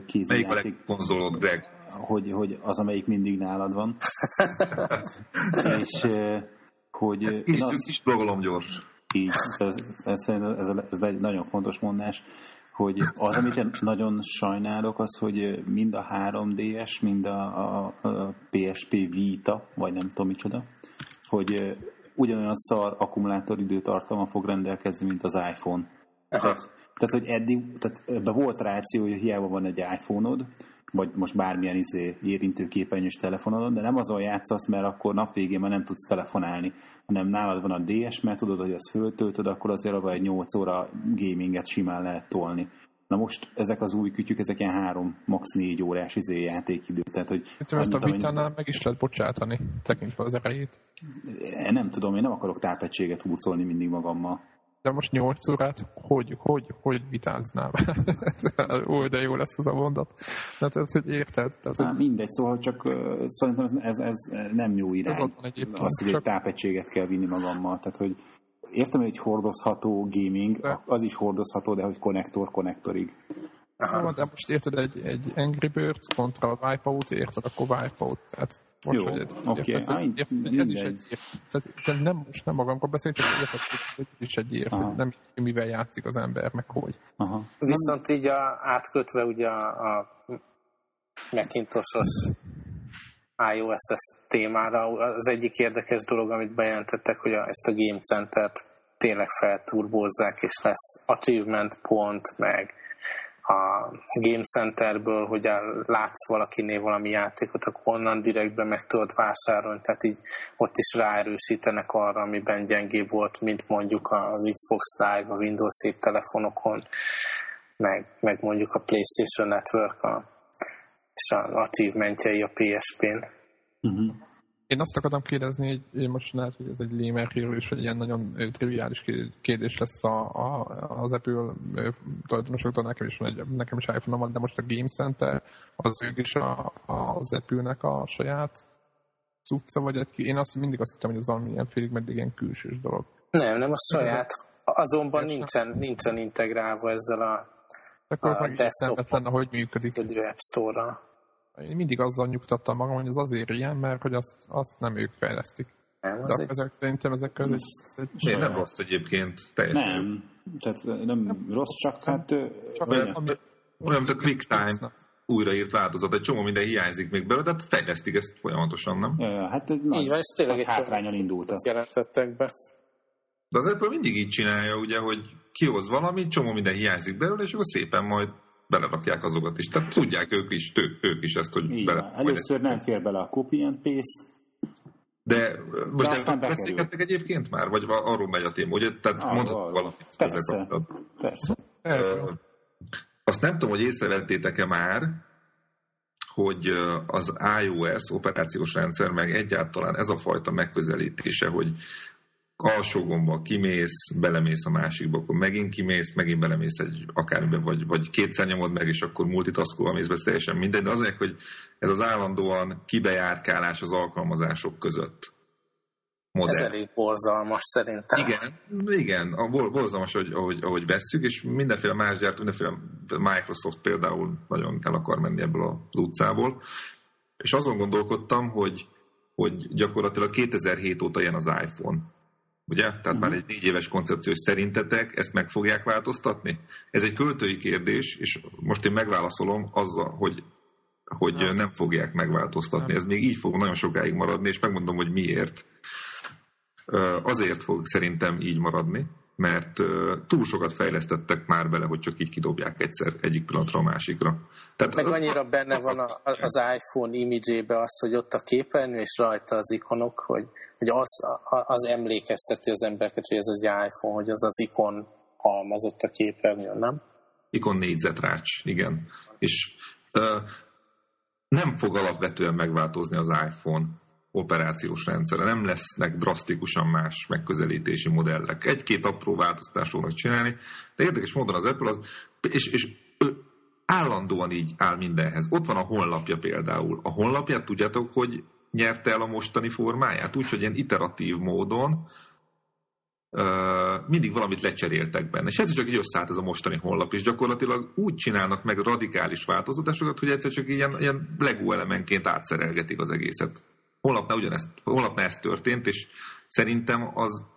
kézi Melyik a legkonzolod, Greg? Hogy, hogy az, amelyik mindig nálad van. és hogy... Ez kis, na, kis gyors. Így, ez, ez, ez, ez, ez egy nagyon fontos mondás, hogy az, amit nagyon sajnálok, az, hogy mind a 3DS, mind a, a, a PSP Vita, vagy nem tudom micsoda, hogy ugyanolyan szar akkumulátoridőtartalma fog rendelkezni, mint az iPhone. Tehát, tehát, hogy eddig, tehát ebben volt ráció, hogy hiába van egy iPhone-od, vagy most bármilyen izé érintőképernyős telefonodon, de nem azon játszasz, mert akkor nap végén már nem tudsz telefonálni, hanem nálad van a DS, mert tudod, hogy azt föltöltöd, akkor azért abban egy 8 óra gaminget simán lehet tolni. Na most ezek az új kütyük, ezek ilyen három, max. négy órás izé játékidő. Tehát, hogy Szerintem ezt a vitánál amennyi... meg is lehet bocsátani, tekintve az erejét. Nem tudom, én nem akarok tápegységet hurcolni mindig magammal. De most 8 órát hogy, hogy, hogy vitáznám? Ó, de jó lesz az a mondat. Tehát ez, hogy érted? Tehát, hogy... mindegy, szóval csak szerintem ez, ez, nem jó irány. Az, hogy csak... egy tápegységet kell vinni magammal. Tehát, hogy értem, hogy egy hordozható gaming, de... az is hordozható, de hogy konnektor konnektorig. Aha. de most érted egy, egy Angry Birds kontra a Wipeout, érted, akkor Wipeout. Tehát most, Jó, oké. Okay. Ez is egy tehát, nem, most nem magamkor beszélni, csak hogy ez is egy ér, hogy nem mivel játszik az ember, meg hogy. Aha. Viszont így a, átkötve ugye a, a Macintosos iOS témára, az egyik érdekes dolog, amit bejelentettek, hogy a, ezt a Game Center-t tényleg felturbozzák, és lesz achievement pont, meg a Game Centerből, hogy látsz valakinél valami játékot, akkor onnan direktben meg tudod vásárolni, tehát így ott is ráerősítenek arra, amiben gyengébb volt, mint mondjuk a Xbox Live, a Windows 7 telefonokon, meg, meg mondjuk a PlayStation Network a, és a achievementjei a PSP-n. Uh-huh. Én azt akartam kérdezni, hogy én most lehet, hogy ez egy lémer és egy ilyen nagyon triviális kérdés lesz a, a, az Apple tulajdonosoktól, nekem is, van egy, nekem is iPhone van, de most a Game Center, az ők is a, az Apple-nek a saját cucca, vagy egy, én azt mindig azt hittem, hogy az valamilyen félig meddig ilyen külsős dolog. Nem, nem a saját. Azonban nincsen, nincsen integrálva ezzel a, a desktop lenne, hogy működik. App Store-ra. Én mindig azzal nyugtattam magam, hogy az azért ilyen, mert hogy azt, azt nem ők fejlesztik. Nem, De egy... ezek szerintem ezek között... Egy... Nem rossz egyébként, teljesen. Nem, tehát nem, nem rossz, csak hát... Csak olyan, ami... olyan, mint a QuickTime újraírt változat, egy csomó minden hiányzik még belőle, de fejlesztik ezt folyamatosan, nem? Ja, hát egy nagy, így van, és tényleg egy hátrányon indult. Jelentettek be. De az Apple mindig így csinálja, ugye, hogy kihoz valamit, csomó minden hiányzik belőle, és akkor szépen majd belerakják azokat is. Tehát tudják ők is, tő, ők is ezt, hogy Igen. bele... Először nem fér bele a copy and paste, de most nem beszélgettek egyébként már? Vagy arról megy a téma, ugye? Tehát ah, mondhatok valamit. Persze, persze. persze. Azt nem tudom, hogy észrevettétek-e már, hogy az iOS operációs rendszer, meg egyáltalán ez a fajta megközelítése, hogy alsó gomba kimész, belemész a másikba, akkor megint kimész, megint belemész egy akármibe, vagy, vagy kétszer nyomod meg, és akkor multitaskolva mész be, teljesen mindegy, de azért, hogy ez az állandóan kibejárkálás az alkalmazások között. Modell. Ez elég borzalmas szerintem. Igen, igen, a borzalmas, ahogy, ahogy, ahogy vesszük, és mindenféle más gyárt, mindenféle Microsoft például nagyon el akar menni ebből az utcából, És azon gondolkodtam, hogy, hogy gyakorlatilag 2007 óta ilyen az iPhone. Ugye? Tehát uh-huh. már egy négy éves koncepció, hogy szerintetek ezt meg fogják változtatni? Ez egy költői kérdés, és most én megválaszolom azzal, hogy hogy nem, nem fogják megváltoztatni. Nem. Ez még így fog nagyon sokáig maradni, és megmondom, hogy miért. Azért fog szerintem így maradni, mert túl sokat fejlesztettek már bele, hogy csak így kidobják egyszer egyik pillanatra a másikra. Tehát Meg annyira benne van a, az iPhone imidzsébe az, hogy ott a képernyő, és rajta az ikonok, hogy, hogy az, az emlékezteti az embereket, hogy ez az iPhone, hogy az az ikon halmazott a képernyőn, nem? Ikon négyzetrács, igen. És uh, nem fog alapvetően megváltozni az iPhone operációs rendszere. Nem lesznek drasztikusan más megközelítési modellek. Egy-két apró változtást fognak csinálni, de érdekes módon az Apple az, és, és ő állandóan így áll mindenhez. Ott van a honlapja például. A honlapját tudjátok, hogy nyerte el a mostani formáját? Úgyhogy ilyen iteratív módon mindig valamit lecseréltek benne. És egyszer csak így összeállt ez a mostani honlap, és gyakorlatilag úgy csinálnak meg radikális változatásokat, hogy egyszer csak ilyen, ilyen Lego elemenként átszerelgetik az egészet honlapnál ugyanezt, honlapnál ez történt, és szerintem az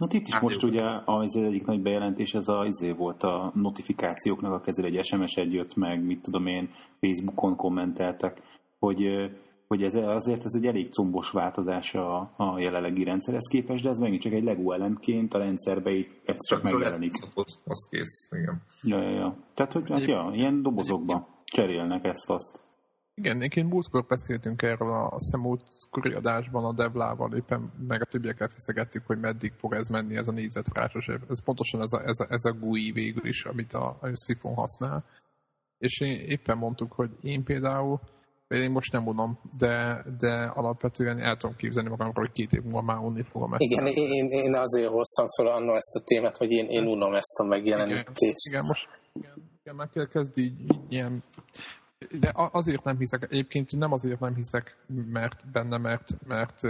Hát itt is hát most ugye az egyik nagy bejelentés, ez az izé volt a notifikációknak a kezel egy SMS egy jött meg, mit tudom én, Facebookon kommenteltek, hogy, hogy ez azért ez egy elég combos változás a, a jelenlegi rendszerhez képest, de ez megint csak egy Lego elemként a rendszerbe így ez csak megjelenik. Az, az kész, igen. Ja, ja, ja. Tehát, hogy hát, ja, ilyen dobozokba cserélnek ezt-azt. Igen, én múltkor beszéltünk erről a, a múltkori adásban a Devlával, éppen meg a többiekkel feszegettük, hogy meddig fog ez menni, ez a négyzetrácsos. Ez pontosan ez a, ez a, ez a GUI végül is, amit a, a Sifon használ. És én éppen mondtuk, hogy én például, én most nem unom, de, de alapvetően el tudom képzelni magamról, hogy két év múlva már unni fogom ezt. Igen, én, én azért hoztam fel annól ezt a témát, hogy én, én unom ezt a megjelenítést. Igen, igen most igen, igen, már kezd így, így ilyen de azért nem hiszek, egyébként nem azért nem hiszek mert benne, mert, mert,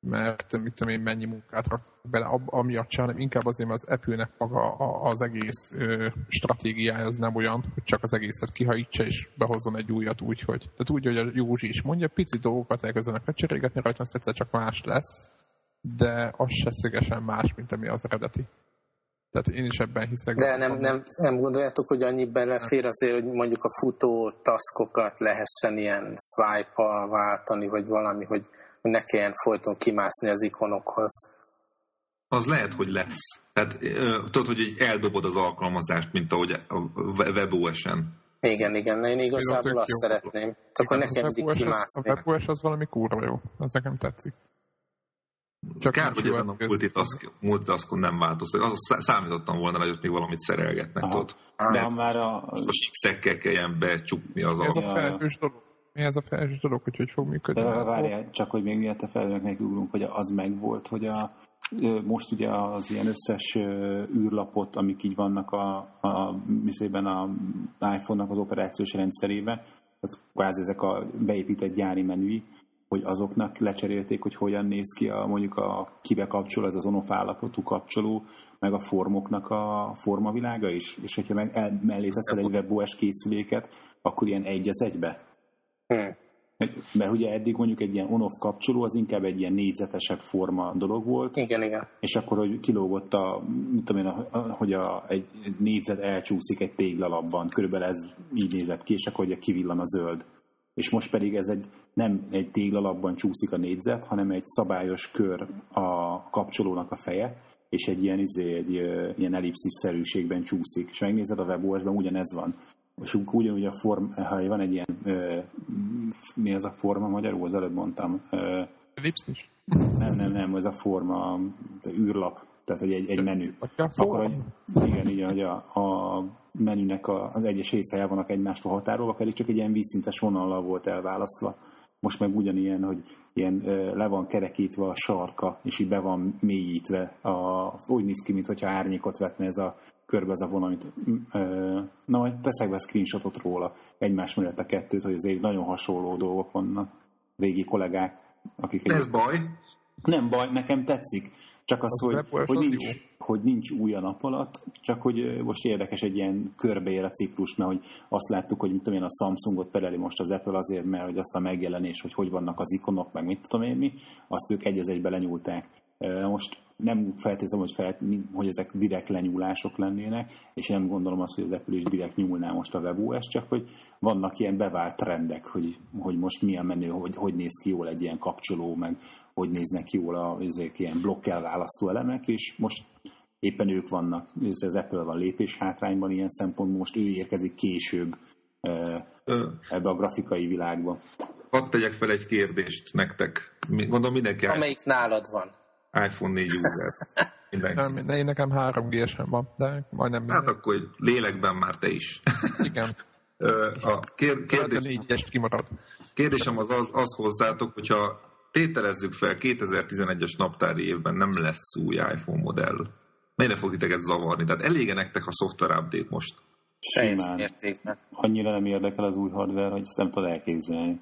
mert mit tudom én, mennyi munkát rak bele amiatt sem, hanem inkább azért, mert az Apple-nek maga az egész stratégiája az nem olyan, hogy csak az egészet kihajítsa és behozzon egy újat úgy, hogy, tehát úgy, hogy a Józsi is mondja, pici dolgokat elkezdenek lecserélgetni, rajta egyszer csak más lesz, de az se szögesen más, mint ami az eredeti. Tehát én is ebben hiszek. De nem, nem, nem gondoljátok, hogy annyi belefér azért, hogy mondjuk a futó taszkokat lehessen ilyen swipe váltani, vagy valami, hogy ne kelljen folyton kimászni az ikonokhoz. Az lehet, hogy lesz. Tehát tudod, hogy eldobod az alkalmazást, mint ahogy a WebOS-en. Igen, igen, én igazából azt jó. szeretném. Csak hogy nekem mindig kimászni. A WebOS az valami kurva jó, az nekem tetszik. Csak Kár, hogy ezen a multitaskon nem változtak. Az számítottam volna, hogy ott még valamit szerelgetnek Aha. ott. De ha már a... Most x kelljen becsukni az Ez a felhős dolog. Mi ez a felhős dolog, hogy hogy fog működni? De várjál, csak hogy még miatt a felhőnek ugrunk, hogy az megvolt, hogy a, most ugye az ilyen összes űrlapot, amik így vannak a, a, a iPhone-nak az operációs rendszerében, kvázi ezek a beépített gyári menüi, hogy azoknak lecserélték, hogy hogyan néz ki a, mondjuk a kibe kapcsol, ez az on-off állapotú kapcsoló, meg a formoknak a formavilága is, és hogyha meg el, mellé teszel egy WebOS készüléket, akkor ilyen egy az egybe. Hmm. Mert ugye eddig mondjuk egy ilyen on-off kapcsoló az inkább egy ilyen négyzetesebb forma dolog volt. Igen, igen. És akkor, hogy kilógott a, mit tudom én, a, hogy a, egy négyzet elcsúszik egy téglalapban, körülbelül ez így nézett ki, és akkor ugye kivillan a zöld és most pedig ez egy, nem egy téglalapban csúszik a négyzet, hanem egy szabályos kör a kapcsolónak a feje, és egy ilyen, izé, egy, ilyen ellipszis-szerűségben csúszik. És megnézed a WebOS-ban, ugyanez van. És ugyanúgy a form, ha van egy ilyen, ö, mi az a forma magyarul, az előbb mondtam. Ellipszis? Nem, nem, nem, ez a forma, űrlap, tehát hogy egy, egy menü. Akkor, hogy, igen, igen, hogy a, a menünek a, az egyes részei vannak egymástól határolva, pedig csak egy ilyen vízszintes vonallal volt elválasztva. Most meg ugyanilyen, hogy ilyen le van kerekítve a sarka, és így be van mélyítve. A, úgy néz ki, mintha árnyékot vetne ez a körbe ez a vonal, amit, na majd teszek be screenshotot róla, egymás mellett a kettőt, hogy azért nagyon hasonló dolgok vannak, régi kollégák, akik... Ez egy... baj? Nem baj, nekem tetszik Csak az, az hogy, hogy, nincs, jó. hogy nincs új a nap alatt, csak hogy most érdekes egy ilyen körbeér a ciklus, mert hogy azt láttuk, hogy mit tudom én, a Samsungot pereli most az Apple azért, mert hogy azt a megjelenés, hogy hogy vannak az ikonok, meg mit tudom én mi, azt ők egy egybe lenyúlták. Most nem feltézem, hogy, fel, hogy ezek direkt lenyúlások lennének, és nem gondolom azt, hogy az Apple is direkt nyúlná most a WebOS, csak hogy vannak ilyen bevált trendek, hogy, hogy most milyen menő, hogy, hogy néz ki jól egy ilyen kapcsoló, meg hogy néznek jól a, ezek ilyen blokkel választó elemek, és most éppen ők vannak, ez az Apple van lépés hátrányban ilyen szempontból, most ő érkezik később ebbe a grafikai világba. Hadd tegyek fel egy kérdést nektek. Gondolom mindenki... Amelyik nálad van iPhone 4 user. Nem, én nekem 3 g van, de majdnem minden. Hát akkor lélekben már te is. Igen. a kér, kérdés, kimarad. Kérdésem az, az, az hozzátok, hogyha tételezzük fel 2011-es naptári évben nem lesz új iPhone modell. Mennyire fog titeket zavarni? Tehát elége nektek a software update most? Simán. Annyira nem érdekel az új hardware, hogy ezt nem tudod elképzelni.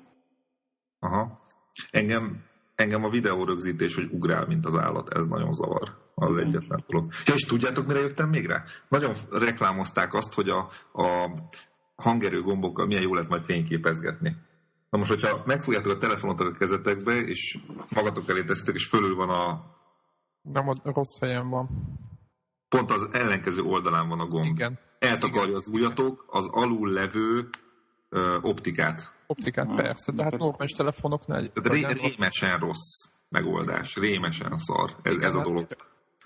Aha. Engem engem a videórögzítés, hogy ugrál, mint az állat, ez nagyon zavar. Az mm. egyetlen dolog. Ja, és tudjátok, mire jöttem még rá? Nagyon reklámozták azt, hogy a, a hangerő gombokkal milyen jó lehet majd fényképezgetni. Na most, hogyha megfogjátok a telefonotok a kezetekbe, és magatok elé teszitek, és fölül van a... Nem, a rossz helyen van. Pont az ellenkező oldalán van a gomb. Igen. Eltakarja Igen. az ujjatok az alul levő ö, optikát. Optikát persze, de hát normális telefonoknál... De ré, rémesen rossz megoldás, rémesen szar ez, ez a dolog.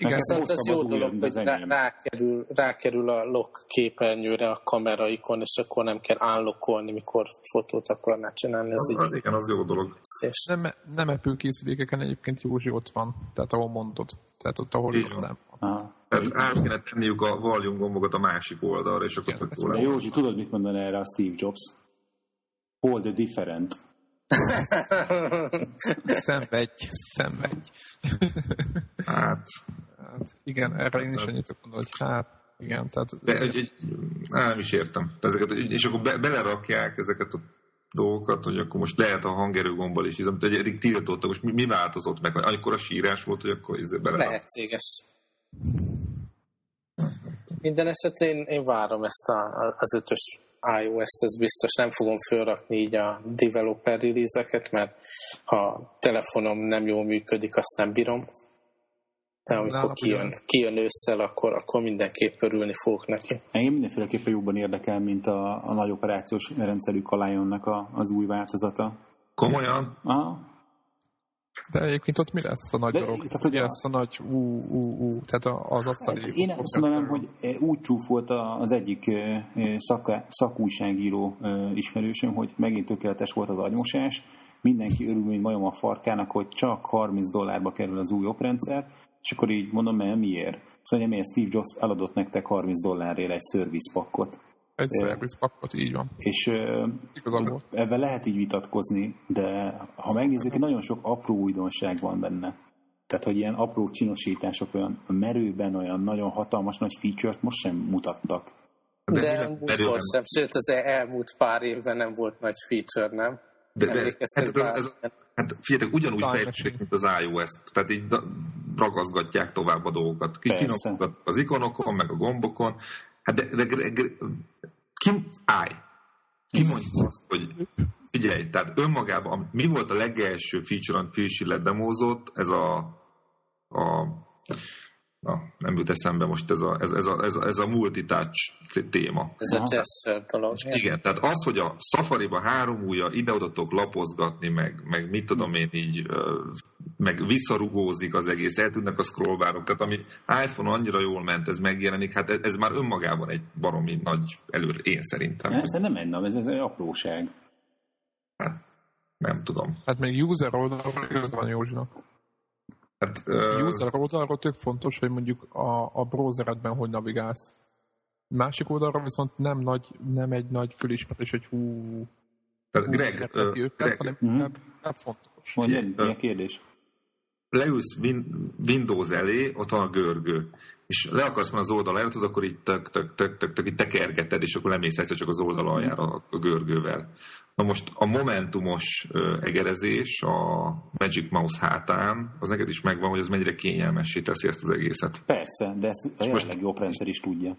Igen, Viszont ez jó dolog, hogy rá, rákerül, rákerül a lock képernyőre a kameraikon, és akkor nem kell állokkolni, mikor fotót akarná csinálni. Az, az, az igen, az jó dolog. Nem, nem Apple készülékeken egyébként Józsi ott van, tehát ahol mondod. Tehát ott, ahol így nem van. Tehát át kéne tenniük a volume gombokat a másik oldalra, és akkor tök jó Józsi, tudod, mit mondani erre a Steve Jobs? Hold the different. szenvedj, szenvedj. hát. Hát. Igen, erre én is annyit mondani, hogy hát, igen. Tehát, De, egy, egy, nem is értem. Ezeket, és akkor be, belerakják ezeket a dolgokat, hogy akkor most lehet a hangerőgombbal is, amit eddig tiltottak, most mi, mi változott meg? Amikor a sírás volt, hogy akkor izé bele. Lehetséges. Minden esetre én, én várom ezt a, az ötös iOS-t, ez biztos nem fogom felrakni így a developer release mert ha telefonom nem jól működik, azt nem bírom. De amikor kijön, kijön ősszel, akkor, akkor mindenképp örülni fogok neki. Engem mindenféleképpen jobban érdekel, mint a, a nagy operációs rendszerű Kalionnak a, az új változata. Komolyan? Aha. De egyébként ott mi lesz a nagy De, dolog? Tehát, hogy mi lesz a nagy ú, ú, ú, tehát az asztali... Hát én azt mondanám, hogy úgy csúfolt az egyik szaka, szakújságíró ismerősöm, hogy megint tökéletes volt az agymosás, mindenki örül, mint majom a farkának, hogy csak 30 dollárba kerül az új oprendszer, és akkor így mondom, mert miért? Szóval miért Steve Jobs eladott nektek 30 dollárért egy service pakkot. Egy service pakkot, így van. És ebben lehet így vitatkozni, de ha megnézzük, hogy nagyon sok apró újdonság van benne. Tehát, hogy ilyen apró csinosítások olyan merőben, olyan nagyon hatalmas nagy feature-t most sem mutattak. De, de múltkor sem, sőt az elmúlt pár évben nem volt nagy feature, nem? De, de hát, ez, ez, hát figyeljetek, ugyanúgy fejleszték, mint az iOS, tehát így ragaszgatják tovább a dolgokat. Kifinomodnak az ikonokon, meg a gombokon, Hát de, de, de, de ki, állj, ki mondja azt, hogy figyelj, tehát önmagában, mi volt a legelső feature, amit Phil demózott, ez a, a Na, nem jut eszembe most ez a, ez, ez a, ez a, ez a multitouch téma. Ez a gesture dolog. Igen, tehát az, hogy a Safari-ba három ujja ide lapozgatni, meg, meg mit tudom én így, meg visszarugózik az egész, eltűnnek a scrollbárok, tehát ami iPhone annyira jól ment, ez megjelenik, hát ez, ez már önmagában egy baromi nagy előr, én szerintem. Ez nem egy ez, ez egy apróság. Hát, nem tudom. Hát még user oldalról igaz van Józsinak. Hát, uh... User oldalról tök fontos, hogy mondjuk a, a browseredben hogy navigálsz. Másik oldalról viszont nem, nagy, nem egy nagy fölismerés, hogy hú, tehát hú Greg, uh, őket, Greg, hanem uh-huh. inkább, inkább fontos. Mondj, mi a kérdés? Leülsz Windows elé, ott van a görgő. És le akarsz menni az oldal előtt, akkor így tök, tök, tök, tök, tök, így tekergeted, és akkor lemész egyszer csak az oldal aljára a görgővel. Na most a momentumos egerezés a Magic Mouse hátán, az neked is megvan, hogy az mennyire kényelmessé teszi ezt az egészet. Persze, de ezt a jelenleg jobb rendszer is tudja.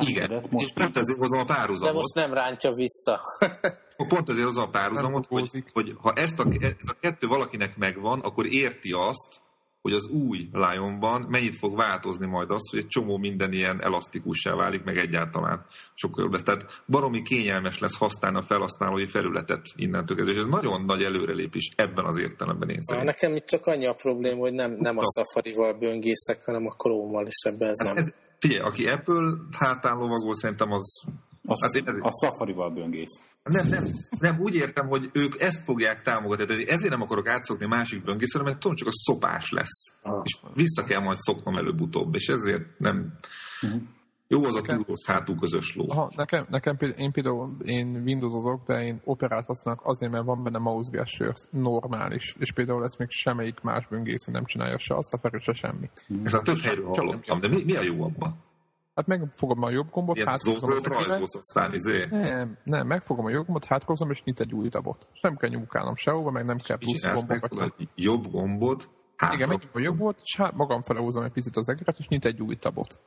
Igen, most pont ezért hozom a párhuzamot. De most nem rántja vissza. pont ezért hozom a párhuzamot, hogy, hogy ha ezt a, ez a kettő valakinek megvan, akkor érti azt, hogy az új Lionban mennyit fog változni majd az, hogy egy csomó minden ilyen elasztikussá válik, meg egyáltalán sokkal jobb lesz. Tehát baromi kényelmes lesz használni a felhasználói felületet innentől kezdve, és ez nagyon nagy előrelépés ebben az értelemben én szerintem. Nekem itt csak annyi a probléma, hogy nem, nem a Safari-val böngészek, hanem a Chrome-val, és ebben ez hát nem. Ez, figyelj, aki Apple hátán lovagol, szerintem az a, hát én a Safari-val böngész. Nem, nem, nem, úgy értem, hogy ők ezt fogják támogatni. Tehát ezért nem akarok átszokni másik böngészre, mert tudom, csak a szopás lesz. Ah. És vissza kell majd szoknom előbb-utóbb, és ezért nem... Uh-huh. Jó az a túlhoz hátú közös ló. Aha, nekem, nekem én például én Windowsozok, de én operát használok azért, mert van benne mouse normális, és például ezt még semmelyik más böngésző nem csinálja se, a Safari se semmi. Ez a több helyről hallottam, de mi, mi a jó abban? Hát megfogom a jobb gombot, háthúzom az aztán, izé. Nem, nem, megfogom a jobb gombot, háthúzom, és nyit egy új tabot. És nem kell nyúkálnom sehova, meg nem kell plusz gombokat. Jobb gombot, hátra. Igen, megnyom a jobb gombot, és hát magam fele húzom egy picit az egeret, és nyit egy új tabot.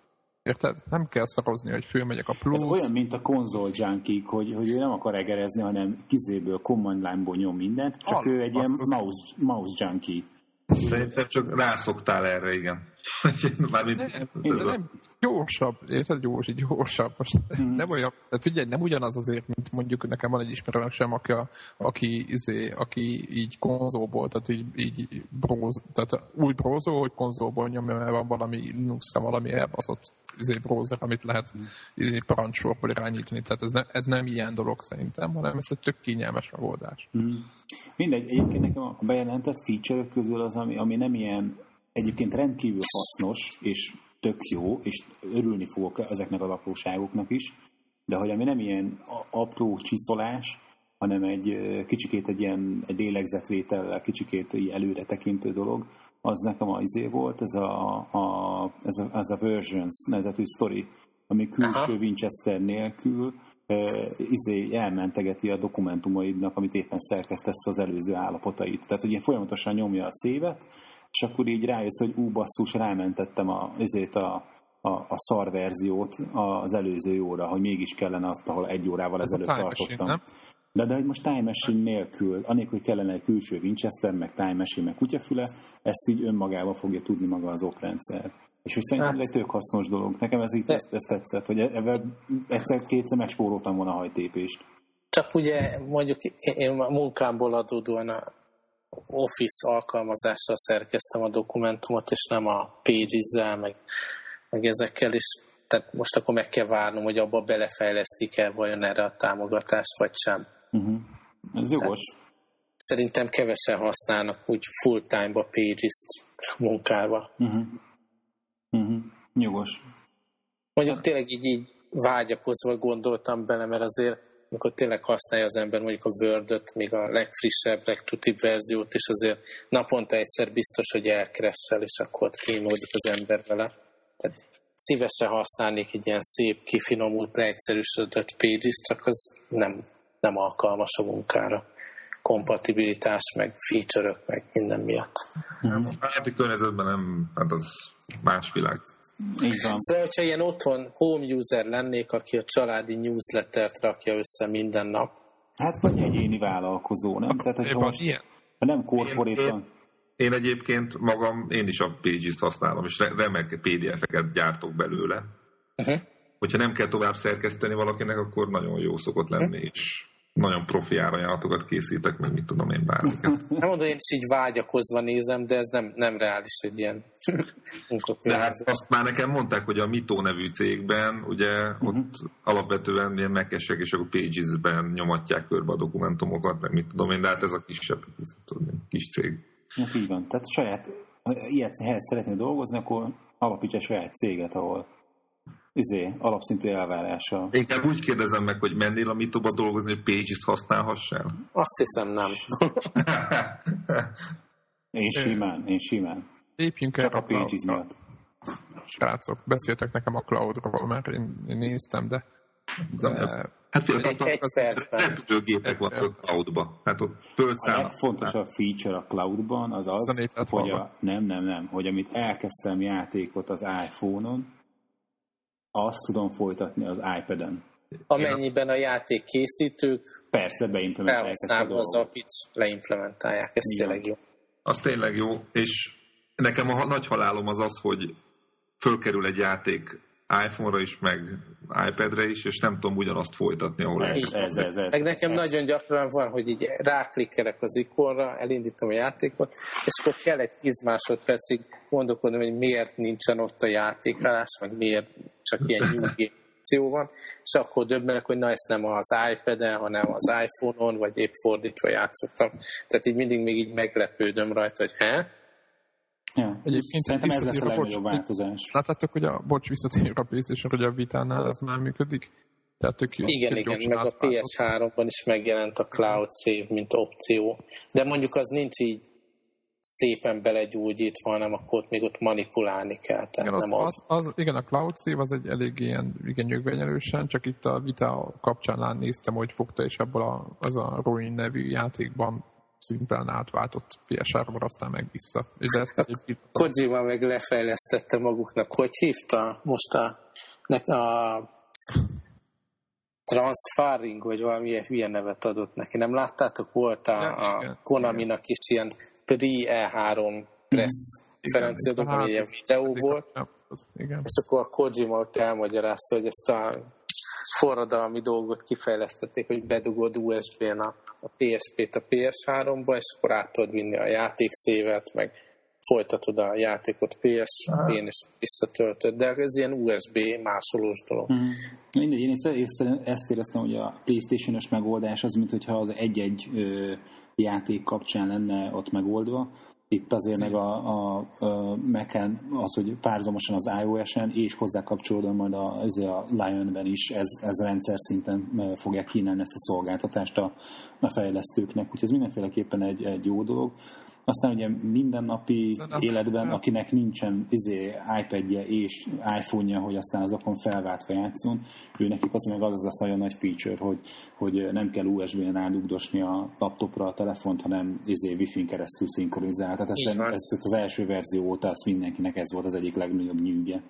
Érted? Nem kell szarozni, hogy fölmegyek a plusz. Ez olyan, mint a konzol junkie, hogy, hogy ő nem akar egerezni, hanem kizéből command line-ból nyom mindent, csak Al, ő egy ilyen mouse, mouse junkie. Szerintem csak rászoktál erre, igen. Mármint, nem, nem, gyorsabb, érted? Gyors, gyorsabb. Most mm. nem olyan, tehát figyelj, nem ugyanaz azért, mint mondjuk nekem van egy ismerőm sem, aki, aki, izé, aki így konzolból, tehát így, így bróz, tehát új brózó, hogy konzolból nyomja, mert van valami linux valami elbaszott izé, browser, amit lehet mm. izé, parancsorból irányítani. Tehát ez, ne, ez nem ilyen dolog szerintem, hanem ez egy tök kényelmes megoldás. Mm. Mindegy, egyébként nekem a bejelentett feature közül az, ami, ami nem ilyen egyébként rendkívül hasznos, és tök jó, és örülni fogok ezeknek az apróságoknak is, de hogy ami nem ilyen apró csiszolás, hanem egy kicsikét egy ilyen egy lélegzetvétellel, kicsikét előre tekintő dolog, az nekem az izé volt, ez a, a, ez a, ez a Versions nevezetű sztori, ami külső Aha. Winchester nélkül e, izé elmentegeti a dokumentumaidnak, amit éppen szerkesztesz az előző állapotait. Tehát, hogy ilyen folyamatosan nyomja a szévet, és akkor így rájössz, hogy ú, basszus, rámentettem a, ezért a, a, a szar verziót az előző óra, hogy mégis kellene azt, ahol egy órával ezelőtt tartottam. Machine, de, de hogy most Time Machine nélkül, anélkül, hogy kellene egy külső Winchester, meg Time Machine, meg kutyafüle, ezt így önmagával fogja tudni maga az oprendszer. És hogy szerintem hát, ez egy tök hasznos dolog. Nekem ez így ez, ez tetszett, hogy ebben egyszer-kétszer megspóroltam volna a hajtépést. Csak ugye mondjuk én a munkámból adódóan a Office alkalmazással szerkeztem a dokumentumot, és nem a Pages-zel, meg, meg ezekkel, is. tehát most akkor meg kell várnom, hogy abba belefejlesztik-e vajon erre a támogatást, vagy sem. Uh-huh. Ez jogos. szerintem kevesen használnak úgy full-time-ba Pages-t munkálva. Uh-huh. Uh-huh. Jogos. Mondjuk tényleg így, így vágyakozva gondoltam bele, mert azért amikor tényleg használja az ember mondjuk a word még a legfrissebb, legtutibb verziót, és azért naponta egyszer biztos, hogy elkeressel, és akkor ott kínódik az ember vele. Tehát szívesen használnék egy ilyen szép, kifinomult, leegyszerűsödött pages, csak az nem, nem alkalmas a munkára kompatibilitás, meg feature meg minden miatt. Hát környezetben nem, hát az más világ. Így van. Szóval, hogyha ilyen otthon home user lennék, aki a családi newslettert rakja össze minden nap. Hát vagy egyéni vállalkozó, nem? Tehát, hogy most, ilyen. Ha nem korporét én, én, én egyébként magam, én is a Pages-t használom, és remek PDF-eket gyártok belőle. Uh-huh. Hogyha nem kell tovább szerkeszteni valakinek, akkor nagyon jó szokott lenni, uh-huh. és nagyon profi árajánlatokat készítek, meg mit tudom én bármiket. Nem mondom, én is így vágyakozva nézem, de ez nem, nem reális egy ilyen De hát azt már nekem mondták, hogy a Mito nevű cégben, ugye uh-huh. ott alapvetően ilyen megkesek, és akkor Pages-ben nyomatják körbe a dokumentumokat, meg mit tudom én, de hát ez a kisebb, kis cég. Hát így van. Tehát saját, ilyet helyet szeretnél dolgozni, akkor alapítsa saját céget, ahol izé, alapszintű elvárása. Inkább úgy kérdezem meg, hogy mennél a Mitoba dolgozni, hogy Pages-t használhassál? Azt hiszem nem. én simán, én simán. Lépjünk Csak a Pages miatt. srácok, beszéltek nekem a cloudról, mert én, én néztem, de... de... Hát például repülőgépek vannak a cloudba. Hát ott A legfontosabb feature a cloudban az az, hogy a, nem, nem, nem, hogy amit elkezdtem játékot az iPhone-on, azt tudom folytatni az iPad-en. Amennyiben a játék készítők Persze, beimplementálják ezt a az apit, leimplementálják, ez Igen. tényleg jó. Az tényleg jó, és nekem a nagy halálom az az, hogy fölkerül egy játék iPhone-ra is, meg iPad-re is, és nem tudom ugyanazt folytatni, ahol ez, ez, ez, ez, Meg nekem ez. nagyon gyakran van, hogy így ráklikkelek az ikonra, elindítom a játékot, és akkor kell egy 10 másodpercig gondolkodni, hogy miért nincsen ott a játékálás, meg miért csak ilyen nyugi van, és akkor döbbenek, hogy na ezt nem az iPad-en, hanem az iPhone-on, vagy épp fordítva játszottam. Tehát így mindig még így meglepődöm rajta, hogy he, Ja. Egyébként Szerintem ez lesz a legnagyobb változás. Láttátok, hogy a bocs visszatér a playstation hogy a vitánál ez már működik? Tehát tök, igen, igen, meg a PS3-ban is megjelent a Cloud Save, mint opció. De mondjuk az nincs így szépen belegyújtítva, hanem akkor ott még ott manipulálni kell. Tehát igen, nem az, az, az, igen, a Cloud Save az egy elég ilyen igen nyögvenyelősen, csak itt a Vita kapcsán néztem, hogy fogta, és ebből a, az a Ruin nevű játékban szimplán átváltott PS3-ra, aztán meg vissza. De ezt a Kojima meg lefejlesztette maguknak. Hogy hívta most a, a Transfaring, vagy valami ilyen nevet adott neki. Nem láttátok? Volt a, ja, a Konaminak is ilyen pre-E3 press konferencia, ami ilyen videó volt. Igen. És akkor a Kojima ott elmagyarázta, hogy ezt a forradalmi dolgot kifejlesztették, hogy bedugod USB-n a, a PSP-t a PS3-ba, és akkor át tudod vinni a játékszévet, meg folytatod a játékot PSP-n, és visszatöltöd, de ez ilyen USB másolós dolog. Mm. Mindegy, én ezt éreztem, hogy a Playstation-ös megoldás az, mint hogyha az egy-egy játék kapcsán lenne ott megoldva, itt azért meg a, a, a Mac-en az, hogy párzamosan az iOS-en és hozzá kapcsolódóan majd a, a Lion-ben is ez, ez rendszer szinten fogják kínálni ezt a szolgáltatást a, a fejlesztőknek, úgyhogy ez mindenféleképpen egy, egy jó dolog. Aztán ugye mindennapi életben, akinek nincsen izé, iPad-je és iPhone-ja, hogy aztán azokon felváltva játszon, ő nekik az meg az a nagyon nagy feature, hogy, hogy nem kell USB-n rádugdosni a laptopra a telefont, hanem izé, Wi-Fi-n keresztül szinkronizál. Tehát ezt, ezt, ezt az első verzió óta ezt mindenkinek ez volt az egyik legnagyobb nyűgje.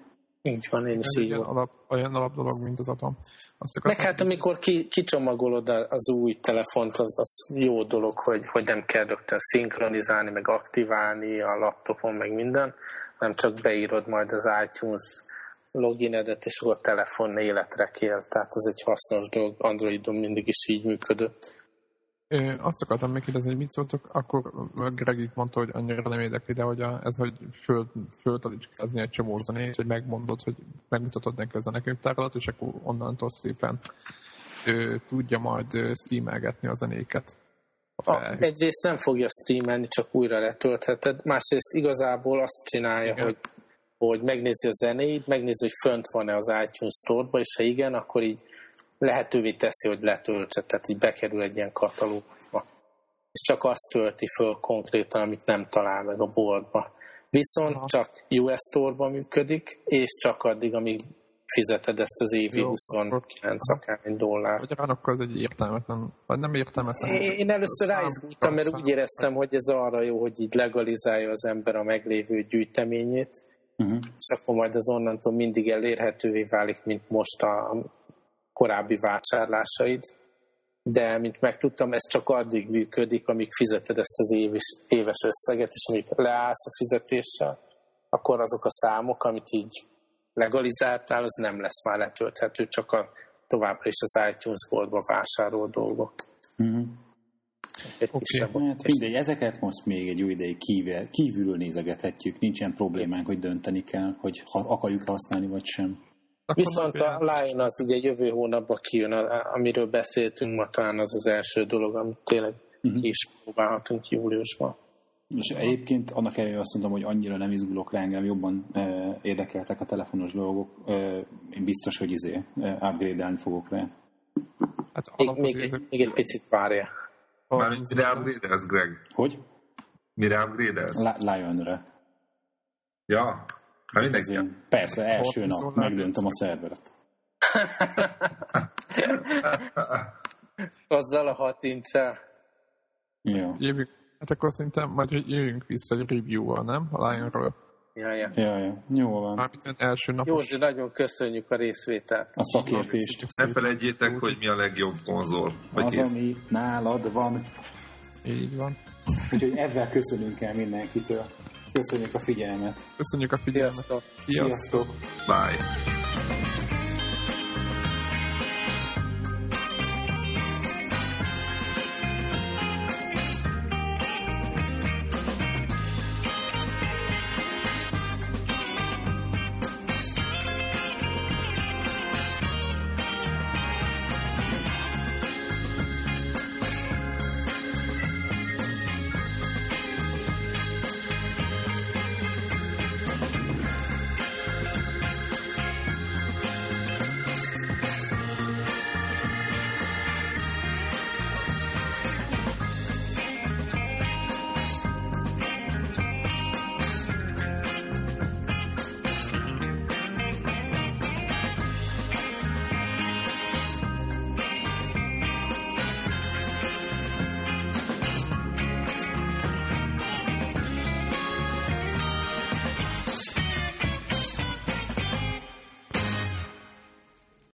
Így van, én is így alap, olyan alap dolog, mint az atom. Azt Meg hát amikor ki, kicsomagolod az új telefont, az, az jó dolog, hogy, hogy nem kell rögtön szinkronizálni, meg aktiválni a laptopon, meg minden, hanem csak beírod majd az iTunes loginedet, és akkor a telefon életre kél. Tehát ez egy hasznos dolog, Androidon mindig is így működött. Ö, azt akartam megkérdezni, hogy mit szóltok, akkor Greg itt mondta, hogy annyira nem érdekli, de hogy a, ez, hogy föl, föltalicskázni egy csomó zenét, hogy megmondod, hogy megmutatod neki a zenekönyvtáralat, és akkor onnantól szépen ő, tudja majd streamelgetni a zenéket. A, egyrészt nem fogja streamelni, csak újra letöltheted, másrészt igazából azt csinálja, igen. hogy hogy megnézi a zenét, megnézi, hogy fönt van-e az iTunes Store-ba, és ha igen, akkor így lehetővé teszi, hogy letöltse, tehát így bekerül egy ilyen katalógusba. És csak azt tölti föl konkrétan, amit nem talál meg a boltba. Viszont Aha. csak US store működik, és csak addig, amíg fizeted ezt az évi Jó, 29 akárhány dollár. Magyarán akkor ez egy értelmetlen, vagy nem értelmetlen. Én, én először ráizgultam, mert úgy éreztem, hogy ez arra jó, hogy így legalizálja az ember a meglévő gyűjteményét, uh-huh. és akkor majd az onnantól mindig elérhetővé válik, mint most a korábbi vásárlásaid, de mint megtudtam, ez csak addig működik, amíg fizeted ezt az éves, éves összeget, és amíg leállsz a fizetéssel, akkor azok a számok, amit így legalizáltál, az nem lesz már letölthető, csak a továbbra is az iTunes boltba vásárolt dolgok. Uh-huh. okay. hát mindegy, ezeket most még egy jó ideig kívül, kívülről nézegethetjük, nincsen problémánk, hogy dönteni kell, hogy ha akarjuk használni, vagy sem. Viszont a Lion az ugye jövő hónapban kijön, amiről beszéltünk ma, talán az az első dolog, amit tényleg uh-huh. is próbálhatunk júliusban. És egyébként annak ellenére azt mondom, hogy annyira nem izgulok rá, engem jobban e, érdekeltek a telefonos dolgok. E, én biztos, hogy izé e, upgrade-elni fogok rá. Hát még, még, ezek... még egy picit várja. Már mire upgrade Greg? Hogy? Mire upgrade Lion-re. Ja, Hát mindenki. Persze, első nap megdöntöm a szerveret. Azzal a hat incsel. Ja. Jövünk, hát akkor szerintem majd jöjjünk vissza egy review-val, nem? A Lionról. Ja, ja. ja, ja. Jó van. Mármint első napos. Józsi, nagyon köszönjük a részvételt. A szakértést. Ne felejtjétek, hogy mi a legjobb konzol. Vagy az, ami nálad van. Így van. Úgyhogy ebben köszönünk el mindenkitől. Köszönjük a figyelmet. Köszönjük a figyelmet. Sziasztok. Sziasztok. Bye.